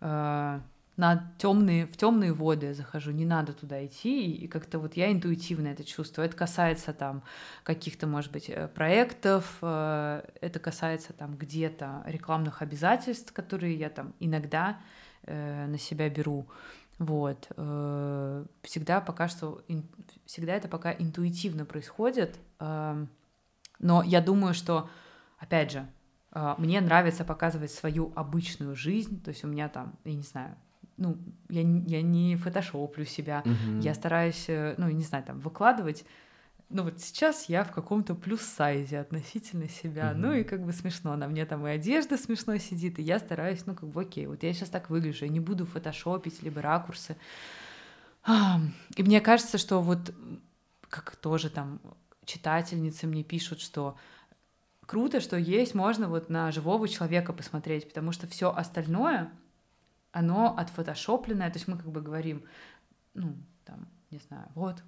э, на темные, в темные воды я захожу, не надо туда идти, и как-то вот я интуитивно это чувствую. Это касается там каких-то, может быть, э, проектов, э, это касается там где-то рекламных обязательств, которые я там иногда э, на себя беру. Вот. Всегда пока что, всегда это пока интуитивно происходит, но я думаю, что, опять же, мне нравится показывать свою обычную жизнь, то есть у меня там, я не знаю, ну, я, я не фотошоплю себя, uh-huh. я стараюсь, э, ну, не знаю, там, выкладывать ну вот сейчас я в каком-то плюс-сайзе относительно себя, uh-huh. ну и как бы смешно, на мне там и одежда смешно сидит, и я стараюсь, ну как бы окей, вот я сейчас так выгляжу, я не буду фотошопить, либо ракурсы. И мне кажется, что вот как тоже там читательницы мне пишут, что круто, что есть, можно вот на живого человека посмотреть, потому что все остальное, оно отфотошопленное, то есть мы как бы говорим, ну, там, не знаю, вот,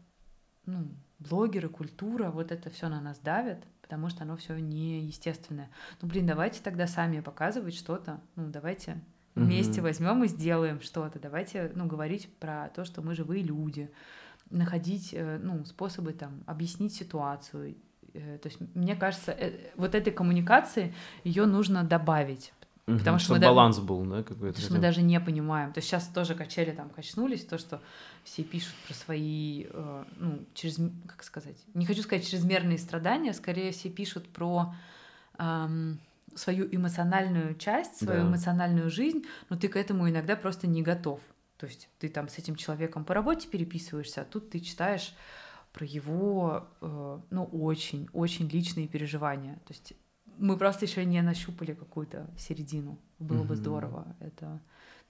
ну, блогеры, культура, вот это все на нас давит, потому что оно все неестественное. Ну, блин, давайте тогда сами показывать что-то, ну, давайте вместе mm-hmm. возьмем и сделаем что-то, давайте, ну, говорить про то, что мы живые люди, находить, э, ну, способы там объяснить ситуацию, Э, то есть, мне кажется, э, вот этой коммуникации ее нужно добавить. Угу, потому что баланс да, был, да, какой-то. Потому что мы даже не понимаем. То есть сейчас тоже качели там качнулись, то, что все пишут про свои, э, ну, через, как сказать, не хочу сказать чрезмерные страдания, скорее все пишут про эм, свою эмоциональную часть, свою да. эмоциональную жизнь, но ты к этому иногда просто не готов. То есть ты там с этим человеком по работе переписываешься, а тут ты читаешь про его, э, ну, очень-очень личные переживания. То есть мы просто еще не нащупали какую-то середину. Было бы здорово это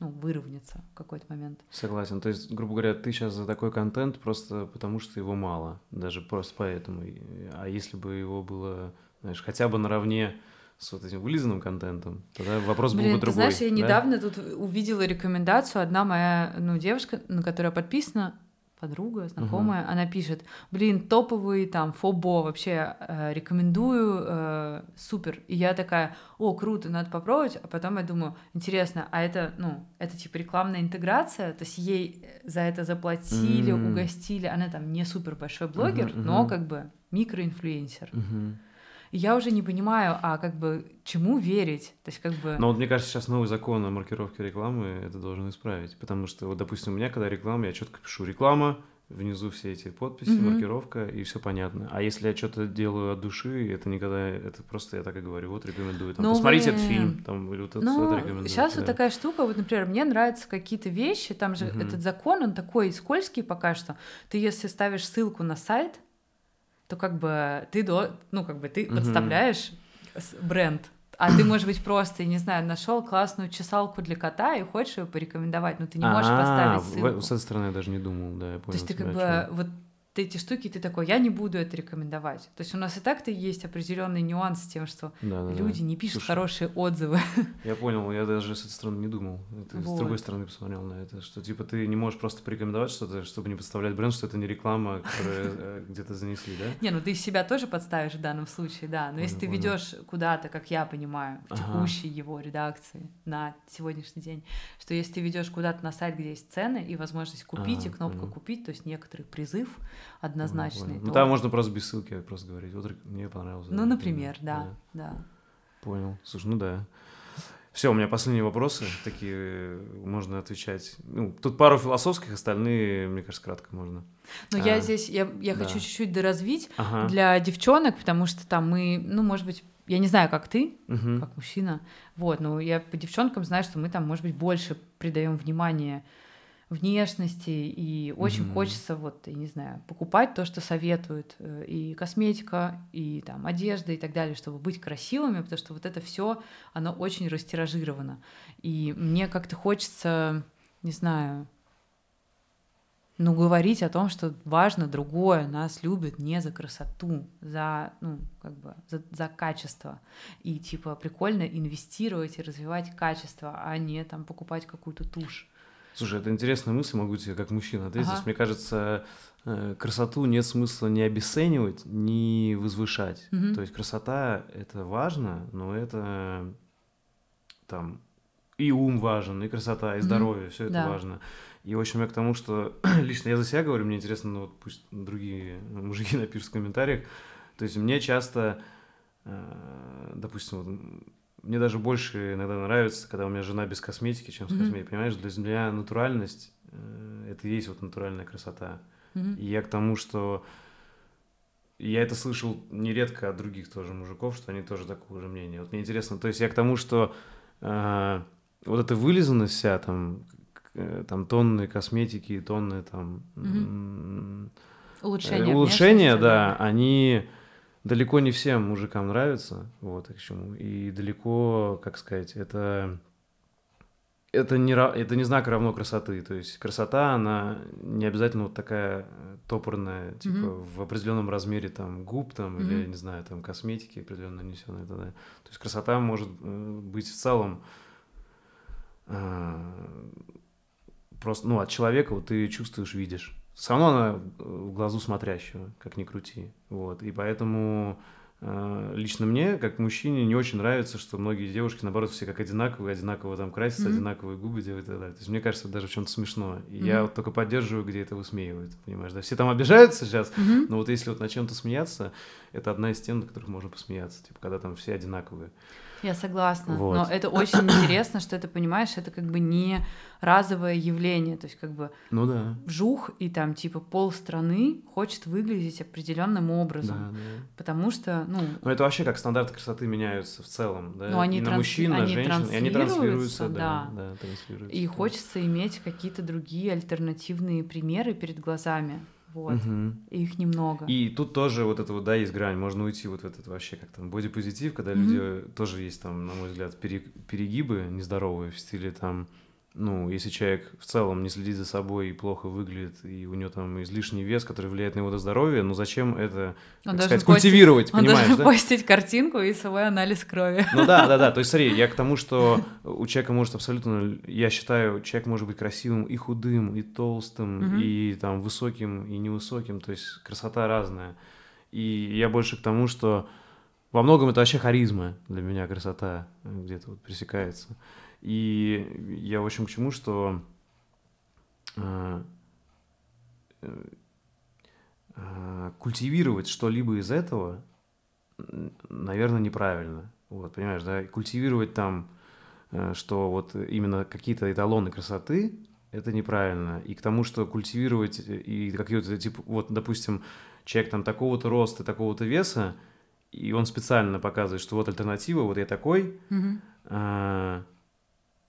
ну, выровняться в какой-то момент. Согласен. То есть, грубо говоря, ты сейчас за такой контент просто потому, что его мало. Даже просто поэтому. А если бы его было, знаешь, хотя бы наравне с вот этим вылизанным контентом, тогда вопрос Блин, был бы другой. Ты знаешь, я да? недавно тут увидела рекомендацию. Одна моя ну, девушка, на которую я подписана, подруга, знакомая, uh-huh. она пишет, блин, топовый там фобо, вообще э, рекомендую, э, супер. И я такая, о, круто, надо попробовать. А потом я думаю, интересно, а это, ну, это типа рекламная интеграция, то есть ей за это заплатили, mm-hmm. угостили. Она там не супер большой блогер, uh-huh. но как бы микроинфлюенсер. Uh-huh. И я уже не понимаю, а как бы чему верить? То есть как бы... Но вот мне кажется, сейчас новый закон о маркировке рекламы это должен исправить. Потому что, вот, допустим, у меня, когда реклама, я четко пишу реклама, внизу все эти подписи, mm-hmm. маркировка, и все понятно. А если я что-то делаю от души, это никогда, это просто я так и говорю, вот рекомендую. Там, ну, посмотрите вы... этот фильм, там, или вот это, ну, это рекомендую. Сейчас да. вот такая штука, вот, например, мне нравятся какие-то вещи, там же mm-hmm. этот закон, он такой скользкий пока что. Ты если ставишь ссылку на сайт, то как бы ты до, ну как бы ты mm-hmm. подставляешь бренд. А ты, может быть, просто, не знаю, нашел классную чесалку для кота и хочешь ее порекомендовать, но ты не можешь поставить ссылку. С этой стороны я даже не думал, да, я понял. То есть ты как бы вот эти штуки, ты такой, я не буду это рекомендовать. То есть у нас и так-то есть определенный нюанс с тем, что да, да, люди да. не пишут Слушай, хорошие отзывы. *laughs* Я понял, я даже с этой стороны не думал. Ты вот. с другой стороны посмотрел на это, что типа ты не можешь просто порекомендовать что-то, чтобы не подставлять бренд, что это не реклама, которую *laughs* э, где-то занесли, да? Не, ну ты себя тоже подставишь в данном случае, да. Но если ты ведешь куда-то, как я понимаю, в текущей его редакции на сегодняшний день, что если ты ведешь куда-то на сайт, где есть цены и возможность купить, и кнопка купить, то есть некоторый призыв, однозначный. Ну, то... там можно просто без ссылки просто говорить. Вот мне понравилось. Ну, например, да, да, да. Понял. Слушай, ну да. Все, у меня последние вопросы, такие можно отвечать. Ну, тут пару философских, остальные, мне кажется, кратко можно. Но а, я здесь, я, я да. хочу чуть-чуть доразвить ага. для девчонок, потому что там мы, ну, может быть, я не знаю, как ты, угу. как мужчина, вот, но я по девчонкам знаю, что мы там, может быть, больше придаем внимание внешности, и очень mm-hmm. хочется, вот, я не знаю, покупать то, что советуют, э, и косметика, и там одежда и так далее, чтобы быть красивыми, потому что вот это все, оно очень растиражировано. И мне как-то хочется, не знаю, ну, говорить о том, что важно другое, нас любят не за красоту, за, ну, как бы, за, за качество. И, типа, прикольно инвестировать и развивать качество, а не, там, покупать какую-то тушь. Слушай, это интересная мысль, могу тебе как мужчина ответить. Ага. Мне кажется, э, красоту нет смысла не обесценивать, не возвышать. Угу. То есть красота это важно, но это там и ум важен, и красота, и здоровье, угу. все это да. важно. И, в общем, я к тому, что *clears throat* лично я за себя говорю, мне интересно, ну вот пусть другие мужики *laughs* напишут в комментариях. То есть мне часто, э, допустим, вот мне даже больше иногда нравится, когда у меня жена без косметики, чем с mm-hmm. косметикой. Понимаешь, для меня натуральность э, это и есть вот натуральная красота. Mm-hmm. И я к тому, что я это слышал нередко от других тоже мужиков, что они тоже такого же мнения. Вот мне интересно, то есть я к тому, что э, вот эта вылизанность вся там, э, там тонны косметики, тонны там mm-hmm. улучшения, улучшения, да, они далеко не всем мужикам нравится, вот и к чему. И далеко, как сказать, это это не, это не знак равно красоты. То есть красота, она не обязательно вот такая э, топорная, типа mm-hmm. в определенном размере там губ там mm-hmm. или, не знаю, там косметики определенно нанесенной. Да. То есть красота может э, быть в целом э, просто, ну, от человека вот ты чувствуешь, видишь все равно она в глазу смотрящего, как ни крути. Вот. И поэтому э, лично мне, как мужчине, не очень нравится, что многие девушки, наоборот, все как одинаковые, одинаково там красятся, mm-hmm. одинаковые губы делают и так далее. То есть мне кажется, это даже в чем-то смешно. И mm-hmm. я вот только поддерживаю, где это высмеивают, понимаешь, да? Все там обижаются сейчас, mm-hmm. но вот если вот на чем-то смеяться, это одна из тем, на которых можно посмеяться, типа, когда там все одинаковые. Я согласна. Вот. Но это очень интересно, что ты понимаешь, это как бы не разовое явление. То есть, как бы ну, да. вжух, и там типа пол страны хочет выглядеть определенным образом. Да, да. Потому что, ну. Ну, это вообще как стандарты красоты меняются в целом, да. Ну, они и на транс... мужчин, на женщин, и они транслируются, да, да, да транслируются. И да. хочется иметь какие-то другие альтернативные примеры перед глазами. Вот. Угу. И их немного. И тут тоже вот это вот, да, есть грань. Можно уйти вот в этот вообще как там бодипозитив, когда угу. люди тоже есть там, на мой взгляд, перегибы нездоровые в стиле там ну, если человек в целом не следит за собой и плохо выглядит, и у него там излишний вес, который влияет на его здоровье, ну зачем это, он так сказать, постить, культивировать, он понимаешь, должен да? постить картинку и свой анализ крови. Ну да, да, да, то есть смотри, я к тому, что *laughs* у человека может абсолютно, я считаю, человек может быть красивым и худым, и толстым, угу. и там высоким, и невысоким, то есть красота разная. И я больше к тому, что во многом это вообще харизма для меня, красота где-то вот пресекается. И я, в общем, к чему, что э, э, культивировать что-либо из этого, наверное, неправильно. Вот, понимаешь, да, культивировать там, э, что вот именно какие-то эталоны красоты, это неправильно. И к тому, что культивировать и какие-то, типа, вот, допустим, человек там такого-то роста, такого-то веса, и он специально показывает, что вот альтернатива, вот я такой, mm-hmm.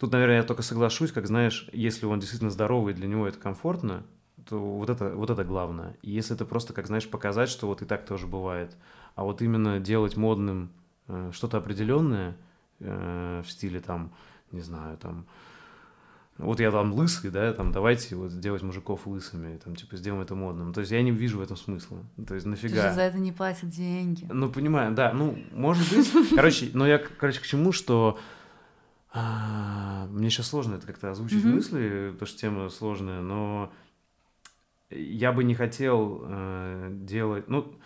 Тут, наверное, я только соглашусь, как знаешь, если он действительно здоровый, для него это комфортно, то вот это, вот это главное. И если это просто, как знаешь, показать, что вот и так тоже бывает, а вот именно делать модным э, что-то определенное э, в стиле там, не знаю, там, вот я там лысый, да, там давайте вот сделать мужиков лысыми, там типа сделаем это модным. То есть я не вижу в этом смысла. То есть нафига. Ты же за это не платят деньги. Ну, понимаю, да, ну, может быть. Короче, но я, короче, к чему, что мне сейчас сложно это как-то озвучить mm-hmm. мысли, потому что тема сложная, но я бы не хотел э, делать, ну,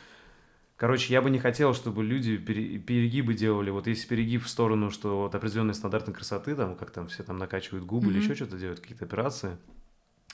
короче, я бы не хотел, чтобы люди пере, перегибы делали. Вот если перегиб в сторону, что вот определенные стандарты красоты, там, как там все там накачивают губы mm-hmm. или еще что-то делают, какие-то операции,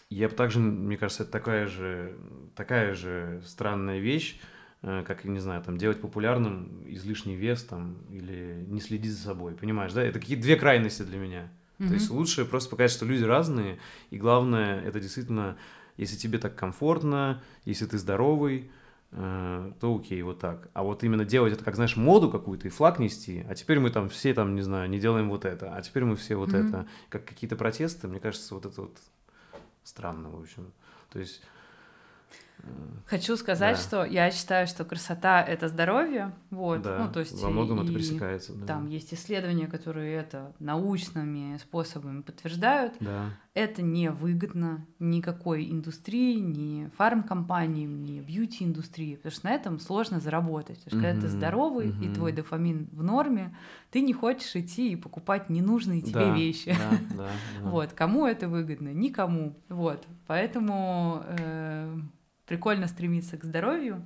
я бы также, мне кажется, это такая же, такая же странная вещь, как, не знаю, там, делать популярным излишний вес, там, или не следить за собой, понимаешь, да? Это какие-то две крайности для меня. Mm-hmm. То есть лучше просто показать, что люди разные, и главное, это действительно, если тебе так комфортно, если ты здоровый, э, то окей, вот так. А вот именно делать это, как, знаешь, моду какую-то и флаг нести, а теперь мы там все там, не знаю, не делаем вот это, а теперь мы все вот mm-hmm. это, как какие-то протесты, мне кажется, вот это вот странно, в общем. То есть Хочу сказать, да. что я считаю, что красота это здоровье, вот, да, ну то есть во многом и, это пресекается. Да. Там есть исследования, которые это научными способами подтверждают. Да. Это не выгодно никакой индустрии, ни фармкомпаниям, ни бьюти-индустрии, потому что на этом сложно заработать. Потому что mm-hmm. когда ты здоровый mm-hmm. и твой дофамин в норме, ты не хочешь идти и покупать ненужные тебе да, вещи. Да, *laughs* да, да. Вот, кому это выгодно? Никому. Вот, поэтому. Э- прикольно стремиться к здоровью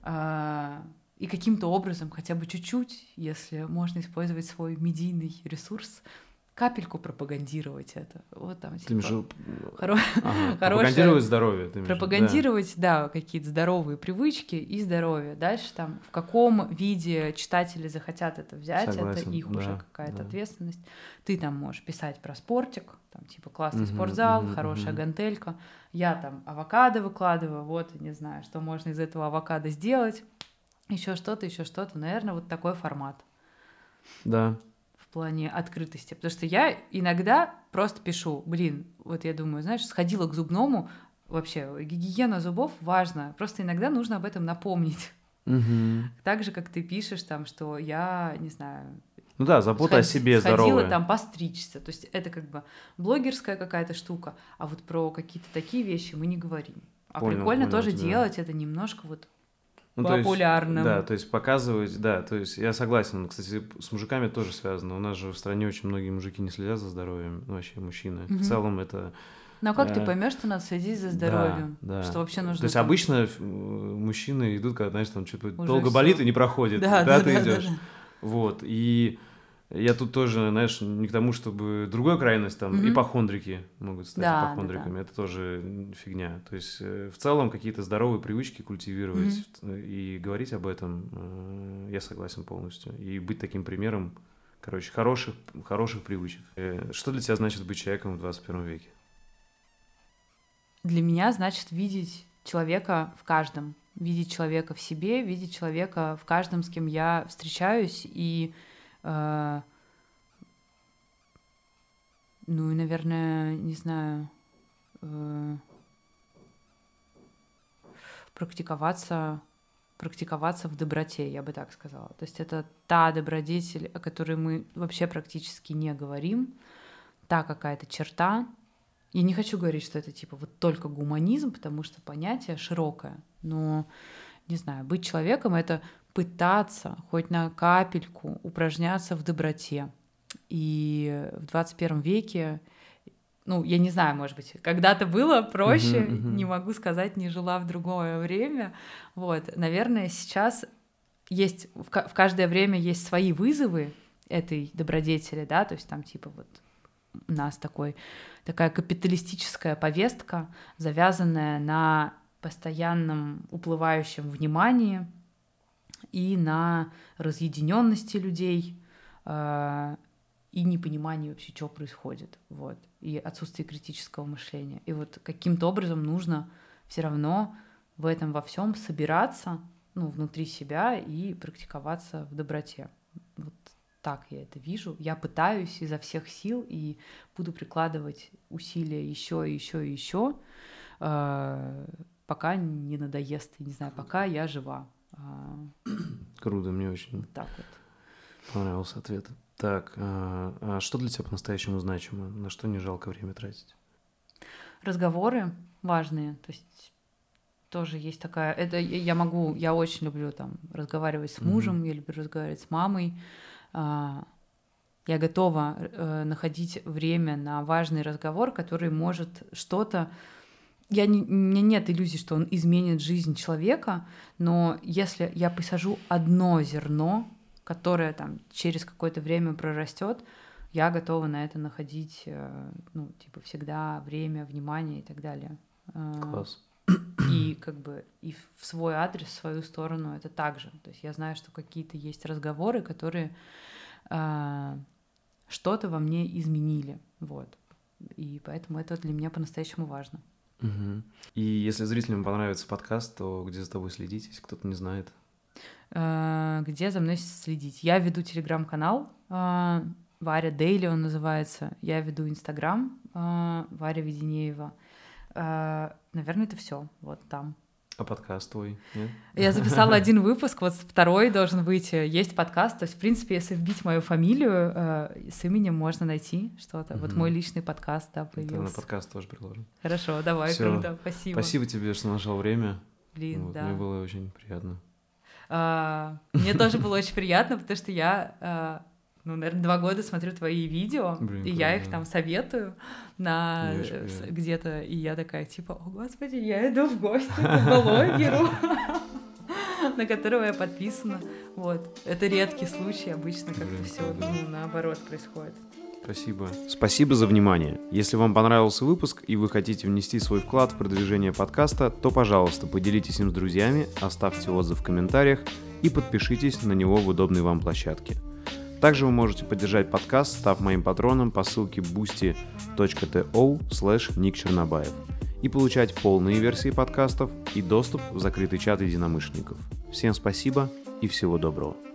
а, и каким-то образом, хотя бы чуть-чуть, если можно использовать свой медийный ресурс, капельку пропагандировать это. Вот там типа, же... хоро... ага, *laughs* пропагандировать здоровье. Ты пропагандировать, да, да какие-то здоровые привычки и здоровье. Дальше там в каком виде читатели захотят это взять, Согласен, это их да, уже какая-то да. ответственность. Ты там можешь писать про спортик, там типа классный угу, спортзал, угу, хорошая угу. гантелька. Я там авокадо выкладываю, вот, не знаю, что можно из этого авокадо сделать. Еще что-то, еще что-то. Наверное, вот такой формат. Да, плане открытости. Потому что я иногда просто пишу, блин, вот я думаю, знаешь, сходила к зубному, вообще гигиена зубов важна, просто иногда нужно об этом напомнить. Угу. Так же, как ты пишешь там, что я, не знаю... Ну да, забота сход... о себе сходила здоровая. там постричься. То есть это как бы блогерская какая-то штука, а вот про какие-то такие вещи мы не говорим. А понял, прикольно понял тоже тебя. делать это немножко вот ну, популярным. То есть, да, то есть показывать, да, то есть я согласен. Кстати, с мужиками тоже связано. У нас же в стране очень многие мужики не следят за здоровьем, ну, вообще мужчины. Угу. В целом это... Но как ты поймешь, что надо следить за здоровьем? Да, да. Что вообще нужно? То есть там... обычно мужчины идут, когда, знаешь, там что-то долго всё. болит и не проходит. Да, да, да, ты да, идешь. Да, да. Вот. И я тут тоже, знаешь, не к тому, чтобы другой крайность, там, mm-hmm. ипохондрики могут стать да, ипохондриками, да, да. это тоже фигня. То есть э, в целом какие-то здоровые привычки культивировать mm-hmm. и говорить об этом, э, я согласен полностью. И быть таким примером, короче, хороших, хороших привычек. Э, что для тебя значит быть человеком в 21 веке? Для меня значит видеть человека в каждом, видеть человека в себе, видеть человека в каждом, с кем я встречаюсь, и ну и, наверное, не знаю, э, практиковаться практиковаться в доброте, я бы так сказала. То есть это та добродетель, о которой мы вообще практически не говорим. та какая-то черта. Я не хочу говорить, что это типа вот только гуманизм, потому что понятие широкое. Но, не знаю, быть человеком — это пытаться хоть на капельку упражняться в доброте. И в 21 веке ну, я не знаю, может быть, когда-то было проще, uh-huh, uh-huh. не могу сказать, не жила в другое время. Вот, наверное, сейчас есть в, в каждое время есть свои вызовы этой добродетели, да, то есть там типа вот у нас такой такая капиталистическая повестка, завязанная на постоянном уплывающем внимании и на разъединенности людей, э, и непонимание вообще, что происходит, вот, и отсутствие критического мышления. И вот каким-то образом нужно все равно в этом во всем собираться, ну, внутри себя и практиковаться в доброте. Вот так я это вижу. Я пытаюсь изо всех сил и буду прикладывать усилия еще и еще и еще, э, пока не надоест, не знаю, пока я жива. А, Круто, мне очень так вот. понравился ответ. Так, а, а что для тебя по-настоящему значимо? На что не жалко время тратить? Разговоры важные, то есть тоже есть такая. Это я могу, я очень люблю там разговаривать с мужем, mm-hmm. я люблю разговаривать с мамой. А, я готова э, находить время на важный разговор, который может что-то я не, у меня нет иллюзий, что он изменит жизнь человека, но если я посажу одно зерно которая там через какое-то время прорастет, я готова на это находить, э, ну, типа, всегда время, внимание и так далее. Э, Класс. И как бы и в свой адрес, в свою сторону это также. То есть я знаю, что какие-то есть разговоры, которые э, что-то во мне изменили. Вот. И поэтому это для меня по-настоящему важно. Угу. И если зрителям понравится подкаст, то где за тобой следить, если кто-то не знает? Э, где за мной следить. Я веду телеграм-канал, э, Варя Дейли он называется. Я веду Инстаграм, э, Варя Веденеева. Наверное, это все. Вот там. А подкаст твой? Нет? Я записала *laughs* один выпуск, вот второй должен выйти. Есть подкаст, то есть, в принципе, если вбить мою фамилию, э, с именем можно найти что-то. Mm-hmm. Вот мой личный подкаст, да, появился. На подкаст тоже приложим. Хорошо, давай, Всё. круто, спасибо. Спасибо тебе, что нашел время. Блин, вот, да. Мне было очень приятно. А, мне тоже было очень приятно, потому что я, а, ну, наверное, два года смотрю твои видео, Блин, и я их там советую на где-то, и я такая, типа, о, господи, я иду в гости к блогеру, *laughs* на которого я подписана. Вот. Это редкий случай, обычно как-то все ну, наоборот происходит. Спасибо. Спасибо за внимание. Если вам понравился выпуск и вы хотите внести свой вклад в продвижение подкаста, то, пожалуйста, поделитесь им с друзьями, оставьте отзыв в комментариях и подпишитесь на него в удобной вам площадке. Также вы можете поддержать подкаст, став моим патроном по ссылке boosty.to slash Ник Чернобаев и получать полные версии подкастов и доступ в закрытый чат единомышленников. Всем спасибо и всего доброго.